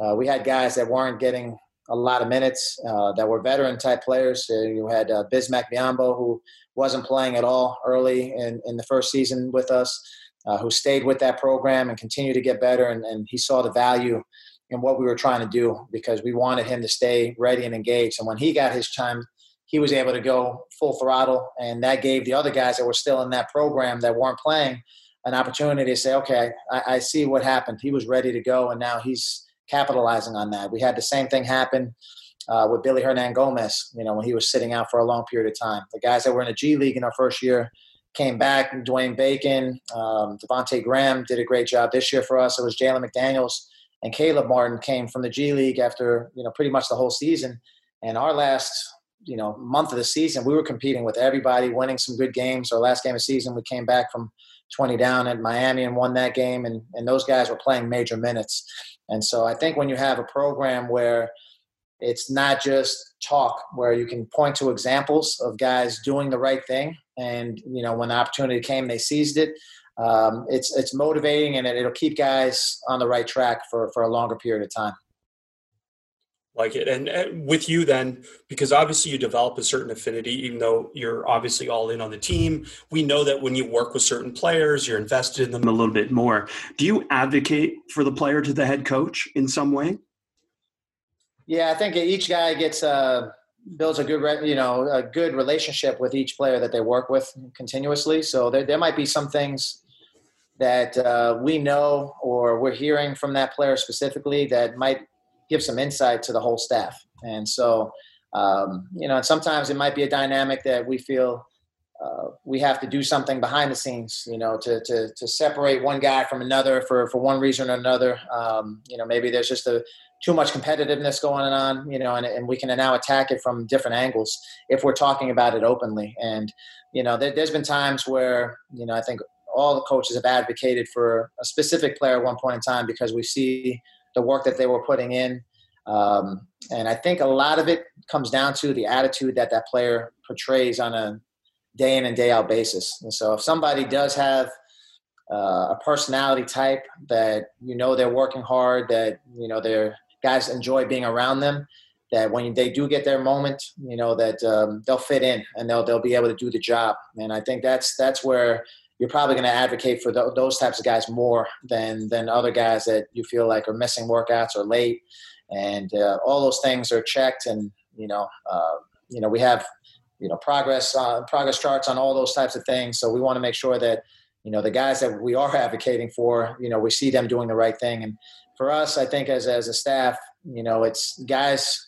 B: uh, we had guys that weren't getting a lot of minutes uh, that were veteran type players. So you had uh, Bismack Biyombo, who wasn't playing at all early in, in the first season with us uh, who stayed with that program and continued to get better. And, and he saw the value in what we were trying to do because we wanted him to stay ready and engaged. And when he got his time, he was able to go full throttle. And that gave the other guys that were still in that program that weren't playing an opportunity to say, okay, I, I see what happened. He was ready to go, and now he's capitalizing on that. We had the same thing happen uh, with Willy Hernangomez, you know, when he was sitting out for a long period of time. The guys that were in the G League in our first year came back. Dwayne Bacon, um, Devonte Graham did a great job this year for us. It was Jalen McDaniels and Caleb Martin came from the G League after you know pretty much the whole season. And our last you know month of the season, we were competing with everybody, winning some good games. Our last game of season, we came back from 20 down at Miami and won that game, and and those guys were playing major minutes. And so I think when you have a program where it's not just talk, where you can point to examples of guys doing the right thing and you know when the opportunity came, they seized it. Um, it's it's motivating and it, will keep guys on the right track for for a longer period of time.
A: Like it, and, and with you then, because obviously you develop a certain affinity, even though you're obviously all in on the team. We know that when you work with certain players, you're invested in them a little bit more. Do you advocate for the player to the head coach in some way?
B: Yeah, I think each guy gets a builds a good you know a good relationship with each player that they work with continuously. So there, there might be some things that uh, we know or we're hearing from that player specifically that might give some insight to the whole staff. And so um, you know and sometimes it might be a dynamic that we feel uh, we have to do something behind the scenes, you know, to, to, to separate one guy from another for, for one reason or another. Um, you know, maybe there's just a, too much competitiveness going on, you know, and, and we can now attack it from different angles if we're talking about it openly. And, you know, there, has been times where, you know, I think all the coaches have advocated for a specific player at one point in time because we see the work that they were putting in. Um, and I think a lot of it comes down to the attitude that that player portrays on a day in and day out basis. And so if somebody does have uh, a personality type that you know they're working hard, that you know they're guys enjoy being around them. That when they do get their moment, you know that um, they'll fit in and they'll they'll be able to do the job. And I think that's that's where you're probably going to advocate for th- those types of guys more than than other guys that you feel like are missing workouts or late. And uh, all those things are checked, and you know, uh, you know, we have you know progress uh, progress charts on all those types of things. So we want to make sure that you know the guys that we are advocating for, you know, we see them doing the right thing. And for us, I think as as a staff, you know, it's guys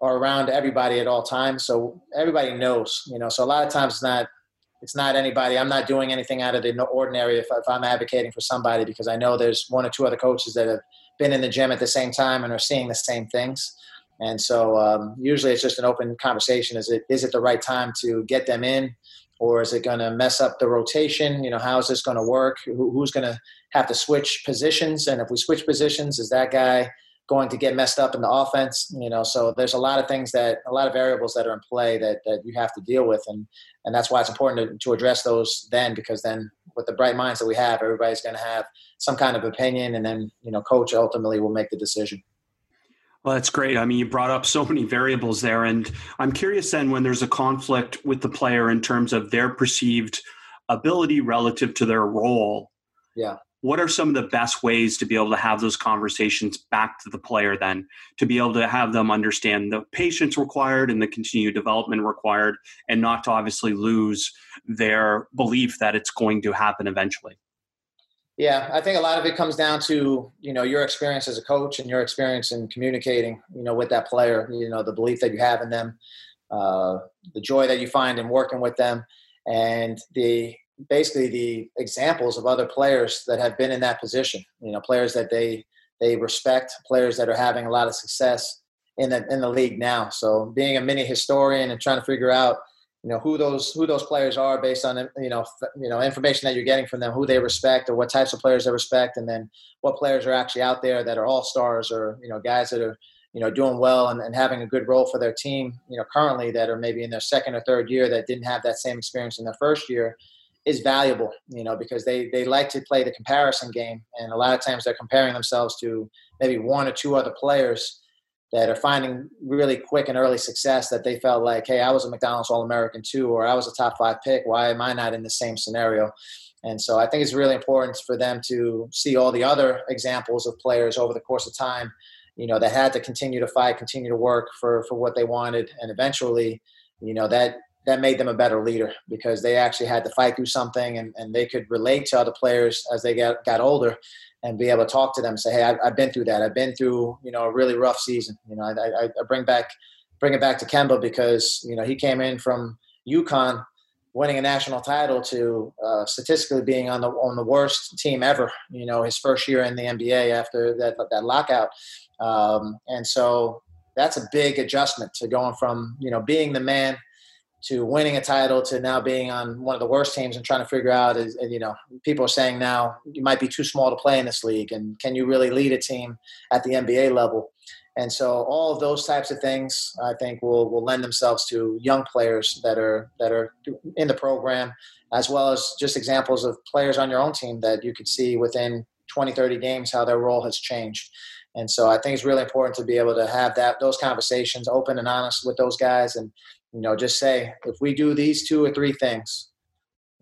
B: are around everybody at all times, so everybody knows. You know, so a lot of times it's not it's not anybody. I'm not doing anything out of the ordinary if, if I'm advocating for somebody because I know there's one or two other coaches that have been in the gym at the same time and are seeing the same things. And so um, usually it's just an open conversation. Is it is it the right time to get them in? or is it going to mess up the rotation? You know, how is this going to work? Who, who's going to have to switch positions? And if we switch positions, is that guy going to get messed up in the offense? You know, so there's a lot of things that a lot of variables that are in play that that you have to deal with, and and that's why it's important to, to address those then, because then with the bright minds that we have, everybody's going to have some kind of opinion, and then you know, coach ultimately will make the decision.
A: Well, that's great. I mean, you brought up so many variables there. And I'm curious then when there's a conflict with the player in terms of their perceived ability relative to their role.
B: Yeah.
A: What are some of the best ways to be able to have those conversations back to the player then to be able to have them understand the patience required and the continued development required and not to obviously lose their belief that it's going to happen eventually?
B: Yeah, I think a lot of it comes down to you know your experience as a coach and your experience in communicating, you know, with that player. You know, the belief that you have in them, uh, the joy that you find in working with them, and the basically the examples of other players that have been in that position. You know, players that they they respect, players that are having a lot of success in the in the league now. So being a mini historian and trying to figure out you know who those who those players are based on you know you know information that you're getting from them, who they respect, or what types of players they respect, and then what players are actually out there that are all stars or you know guys that are you know doing well and, and having a good role for their team. You know currently that are maybe in their second or third year that didn't have that same experience in their first year is valuable. You know because they they like to play the comparison game, and a lot of times they're comparing themselves to maybe one or two other players that are finding really quick and early success that they felt like, hey, I was a McDonald's All American too, or I was a top five pick. Why am I not in the same scenario? And so I think it's really important for them to see all the other examples of players over the course of time, you know, that had to continue to fight, continue to work for, for what they wanted. And eventually, you know, that that made them a better leader because they actually had to fight through something and, and they could relate to other players as they got, got older and be able to talk to them say, Hey, I've, I've been through that. I've been through, you know, a really rough season. You know, I, I, I bring back, bring it back to Kemba because, you know, he came in from UConn winning a national title to uh, statistically being on the, on the worst team ever, you know, his first year in the NBA after that, that lockout. Um, and so that's a big adjustment to going from, you know, being the man – to winning a title to now being on one of the worst teams and trying to figure out is you know people are saying now you might be too small to play in this league and can you really lead a team at the NBA level? And so all of those types of things I think will will lend themselves to young players that are that are in the program as well as just examples of players on your own team that you could see within 20 30 games how their role has changed. And so I think it's really important to be able to have that those conversations open and honest with those guys and you know just say if we do these two or three things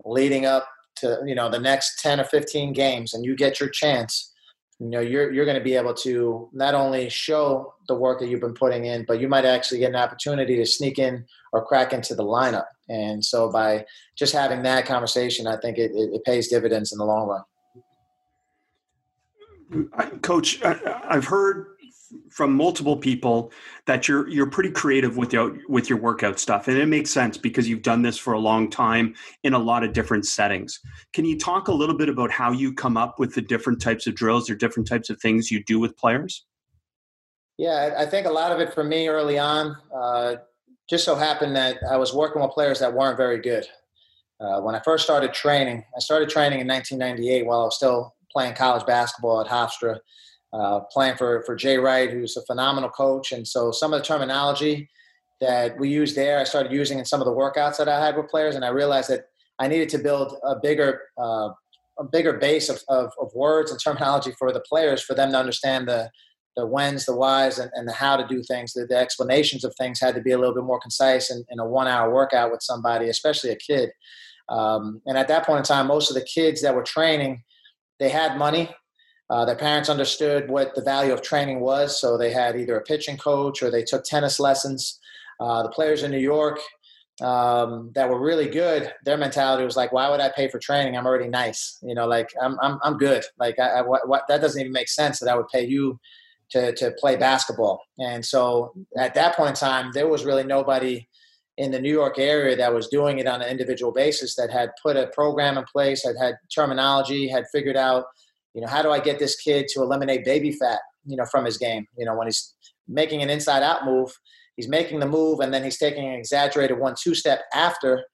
B: leading up to you know the next 10 or 15 games and you get your chance you know you're you're going to be able to not only show the work that you've been putting in but you might actually get an opportunity to sneak in or crack into the lineup. And so by just having that conversation i think it, it, it pays dividends in the long run.
A: Coach i've heard from multiple people that you're you're pretty creative with your with your workout stuff. And it makes sense because you've done this for a long time in a lot of different settings. Can you talk a little bit about how you come up with the different types of drills or different types of things you do with players?
B: Yeah i think a lot of it for me early on uh, just so happened that i was working with players that weren't very good. Uh, when i first started training i started training in 1998 while i was still playing college basketball at hofstra uh, playing for, for Jay Wright, who's a phenomenal coach. And so some of the terminology that we use there, I started using in some of the workouts that I had with players, and I realized that I needed to build a bigger uh, a bigger base of, of, of, words and terminology for the players for them to understand the the whens, the whys, and, and the how to do things. The, the, explanations of things had to be a little bit more concise in, in a one hour workout with somebody, especially a kid. Um, and at that point in time, most of the kids that were training, they had money uh, their parents understood what the value of training was, so they had either a pitching coach or they took tennis lessons. Uh, the players in New York um, that were really good, their mentality was like, "Why would I pay for training? I'm already nice. You know, like I'm I'm, I'm good. Like I, I what, what, that doesn't even make sense that I would pay you to to play basketball." And so at that point in time, there was really nobody in the New York area that was doing it on an individual basis that had put a program in place, had had terminology, had figured out you know, how do I get this kid to eliminate baby fat, you know, from his game? You know, when he's making an inside out move, he's making the move and then he's taking an exaggerated one two step after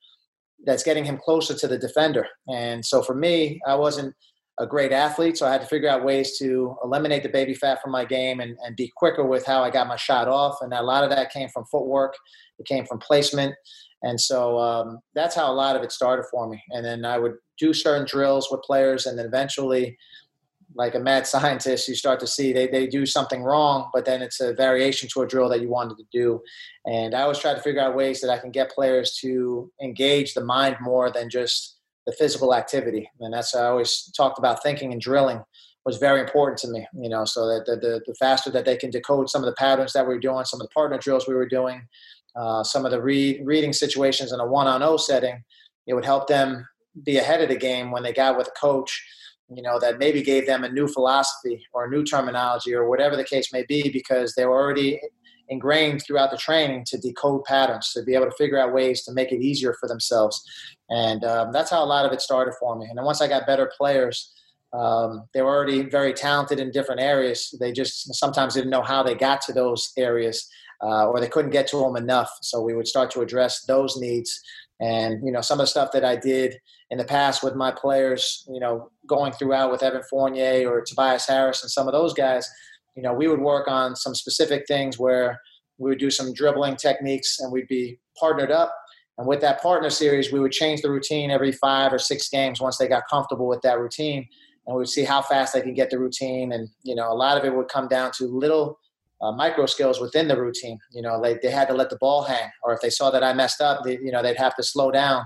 B: that's getting him closer to the defender. And so for me, I wasn't a great athlete, so I had to figure out ways to eliminate the baby fat from my game and, and be quicker with how I got my shot off. And a lot of that came from footwork, it came from placement. And so um, that's how a lot of it started for me. And then I would do certain drills with players, and then eventually like a mad scientist, you start to see they, they do something wrong, but then it's a variation to a drill that you wanted to do. And I always try to figure out ways that I can get players to engage the mind more than just the physical activity. And that's I always talked about thinking and drilling was very important to me, you know, so that the, the, the faster that they can decode some of the patterns that we are doing, some of the partner drills we were doing, uh, some of the read, reading situations in a one-on-o setting, it would help them be ahead of the game when they got with a coach you know, that maybe gave them a new philosophy or a new terminology or whatever the case may be because they were already ingrained throughout the training to decode patterns, to be able to figure out ways to make it easier for themselves. And um, that's how a lot of it started for me. And then once I got better players, um, they were already very talented in different areas. They just sometimes didn't know how they got to those areas uh, or they couldn't get to them enough. So we would start to address those needs. And, you know, some of the stuff that I did in the past with my players, you know, going throughout with Evan Fournier or Tobias Harris and some of those guys, you know, we would work on some specific things where we would do some dribbling techniques and we'd be partnered up. And with that partner series, we would change the routine every five or six games once they got comfortable with that routine. And we would see how fast they can get the routine. And, you know, a lot of it would come down to little uh, micro skills within the routine. You know, they, they had to let the ball hang, or if they saw that I messed up, they, you know, they'd have to slow down.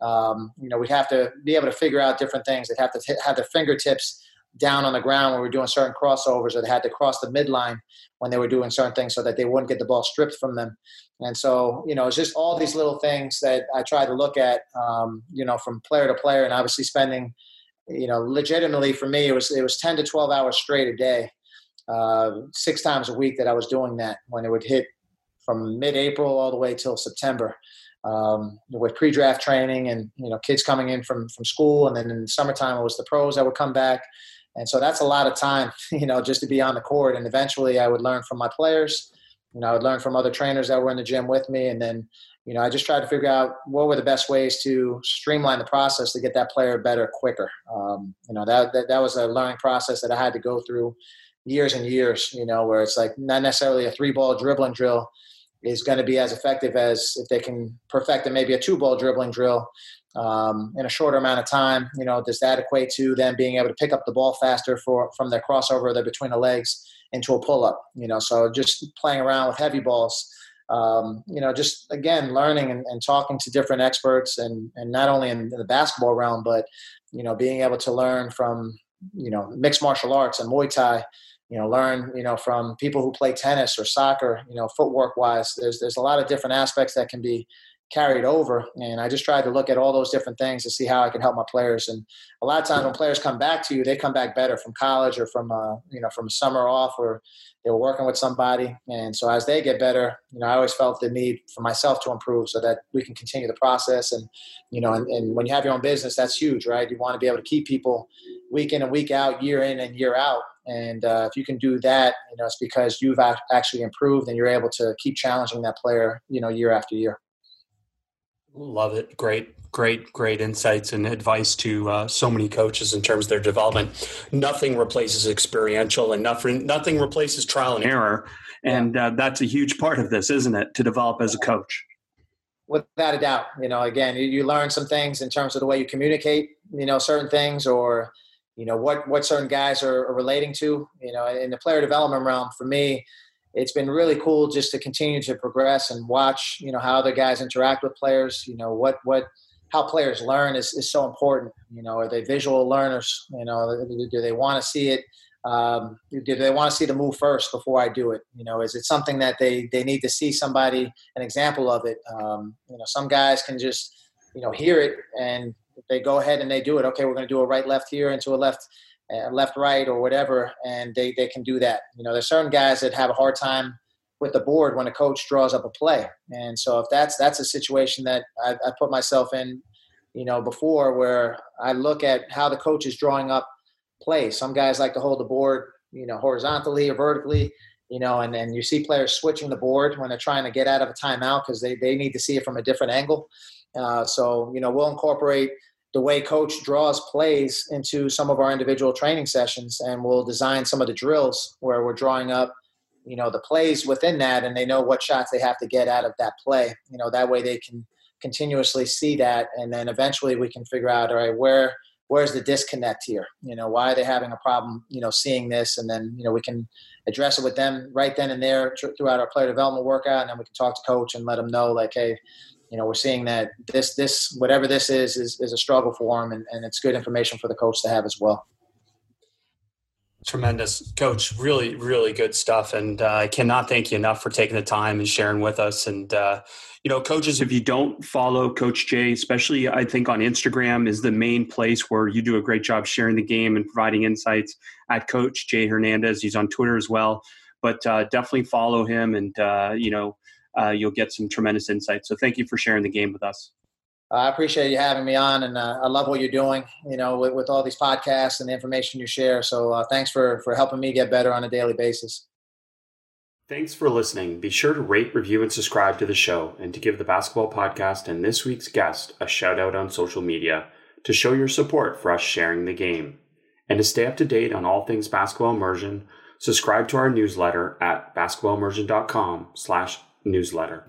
B: Um, you know, we'd have to be able to figure out different things. They'd have to t- have their fingertips down on the ground when we were doing certain crossovers or they had to cross the midline when they were doing certain things so that they wouldn't get the ball stripped from them. And so, you know, it's just all these little things that I try to look at, um, you know, from player to player and obviously spending, you know, legitimately for me, it was, it was 10 to 12 hours straight a day, uh, six times a week that I was doing that when it would hit from mid-April all the way till September. Um, with pre-draft training and you know kids coming in from from school, and then in the summertime it was the pros that would come back, and so that's a lot of time, you know, just to be on the court. And eventually I would learn from my players. You know, I would learn from other trainers that were in the gym with me. And then, you know, I just tried to figure out what were the best ways to streamline the process to get that player better quicker. Um, you know, that, that, that was a learning process that I had to go through years and years, you know, where it's like not necessarily a three ball dribbling drill is going to be as effective as if they can perfect it maybe a two ball dribbling drill um, in a shorter amount of time. You know, does that equate to them being able to pick up the ball faster for from their crossover their between the legs into a pull up? You know, so just playing around with heavy balls. Um, you know, just again learning and, and, talking to different experts, and and not only in the basketball realm, but you know, being able to learn from you know mixed martial arts and Muay Thai. You know, learn you know from people who play tennis or soccer. You know, footwork wise, there's there's a lot of different aspects that can be carried over. And I just tried to look at all those different things to see how I can help my players. And a lot of times when players come back to you, they come back better from college or from uh, you know from summer off or they were working with somebody. And so as they get better, you know, I always felt the need for myself to improve so that we can continue the process. And you know, and, and when you have your own business, that's huge, right? You want to be able to keep people week in and week out, year in and year out. And uh, if you can do that, you know, it's because you've actually improved and you're able to keep challenging that player, you know, year after year.
A: Love it. Great, great, great insights and advice to uh, so many coaches in terms of their development. Nothing replaces experiential, and nothing nothing replaces trial and error. And uh, that's a huge part of this, isn't it, to develop as a coach?
B: Without a doubt. You know, again, you, you learn some things in terms of the way you communicate. You know, certain things, or you know what what certain guys are, are relating to. You know, in the player development realm, for me, it's been really cool just to continue to progress and watch, you know, how other guys interact with players. You know, what what how players learn is, is so important. You know, are they visual learners? You know, do they want to see it? Um, do they want to see the move first before I do it? You know, is it something that they they need to see somebody an example of it? Um, you know, some guys can just you know hear it and they go ahead and they do it. Okay, we're going to do a right left here into a left left, right, or whatever, and they, they can do that. You know, there's certain guys that have a hard time with the board when a coach draws up a play, and so if that's that's a situation that I, I put myself in, you know, before where I look at how the coach is drawing up plays. Some guys like to hold the board, you know, horizontally or vertically, you know, and then you see players switching the board when they're trying to get out of a timeout because they, they need to see it from a different angle. Uh, so, you know, we'll incorporate the way coach draws plays into some of our individual training sessions and we'll design some of the drills where we're drawing up you know the plays within that and they know what shots they have to get out of that play. You know that way they can continuously see that and then eventually we can figure out all right where where's the disconnect here? You know why are they having a problem you know seeing this? And then you know we can address it with them right then and there throughout our player development workout and then we can talk to coach and let them know like hey you know, we're seeing that this, this, whatever this is, is, is a struggle for him, and, and it's good information for the coach to have as well.
A: Tremendous, Coach. Really, really good stuff, and uh, I cannot thank you enough for taking the time and sharing with us. And uh, you know, coaches, if you don't follow Coach Jay, especially I think on Instagram is the main place where you do a great job sharing the game and providing insights. At Coach Jay Hernandez, he's on Twitter as well. But uh, definitely follow him, and uh, you know, uh, you'll get some tremendous insight. So thank you for sharing the game with us.
B: I appreciate you having me on, and uh, I love what you're doing. You know, with, with, all these podcasts and the information you share. So uh, thanks for for helping me get better on a daily basis.
A: Thanks for listening. Be sure to rate, review, and subscribe to the show, and to give the basketball podcast and this week's guest a shout out on social media to show your support for us sharing the game. And to stay up to date on all things basketball immersion, subscribe to our newsletter at basketballimmersion.com slash newsletter.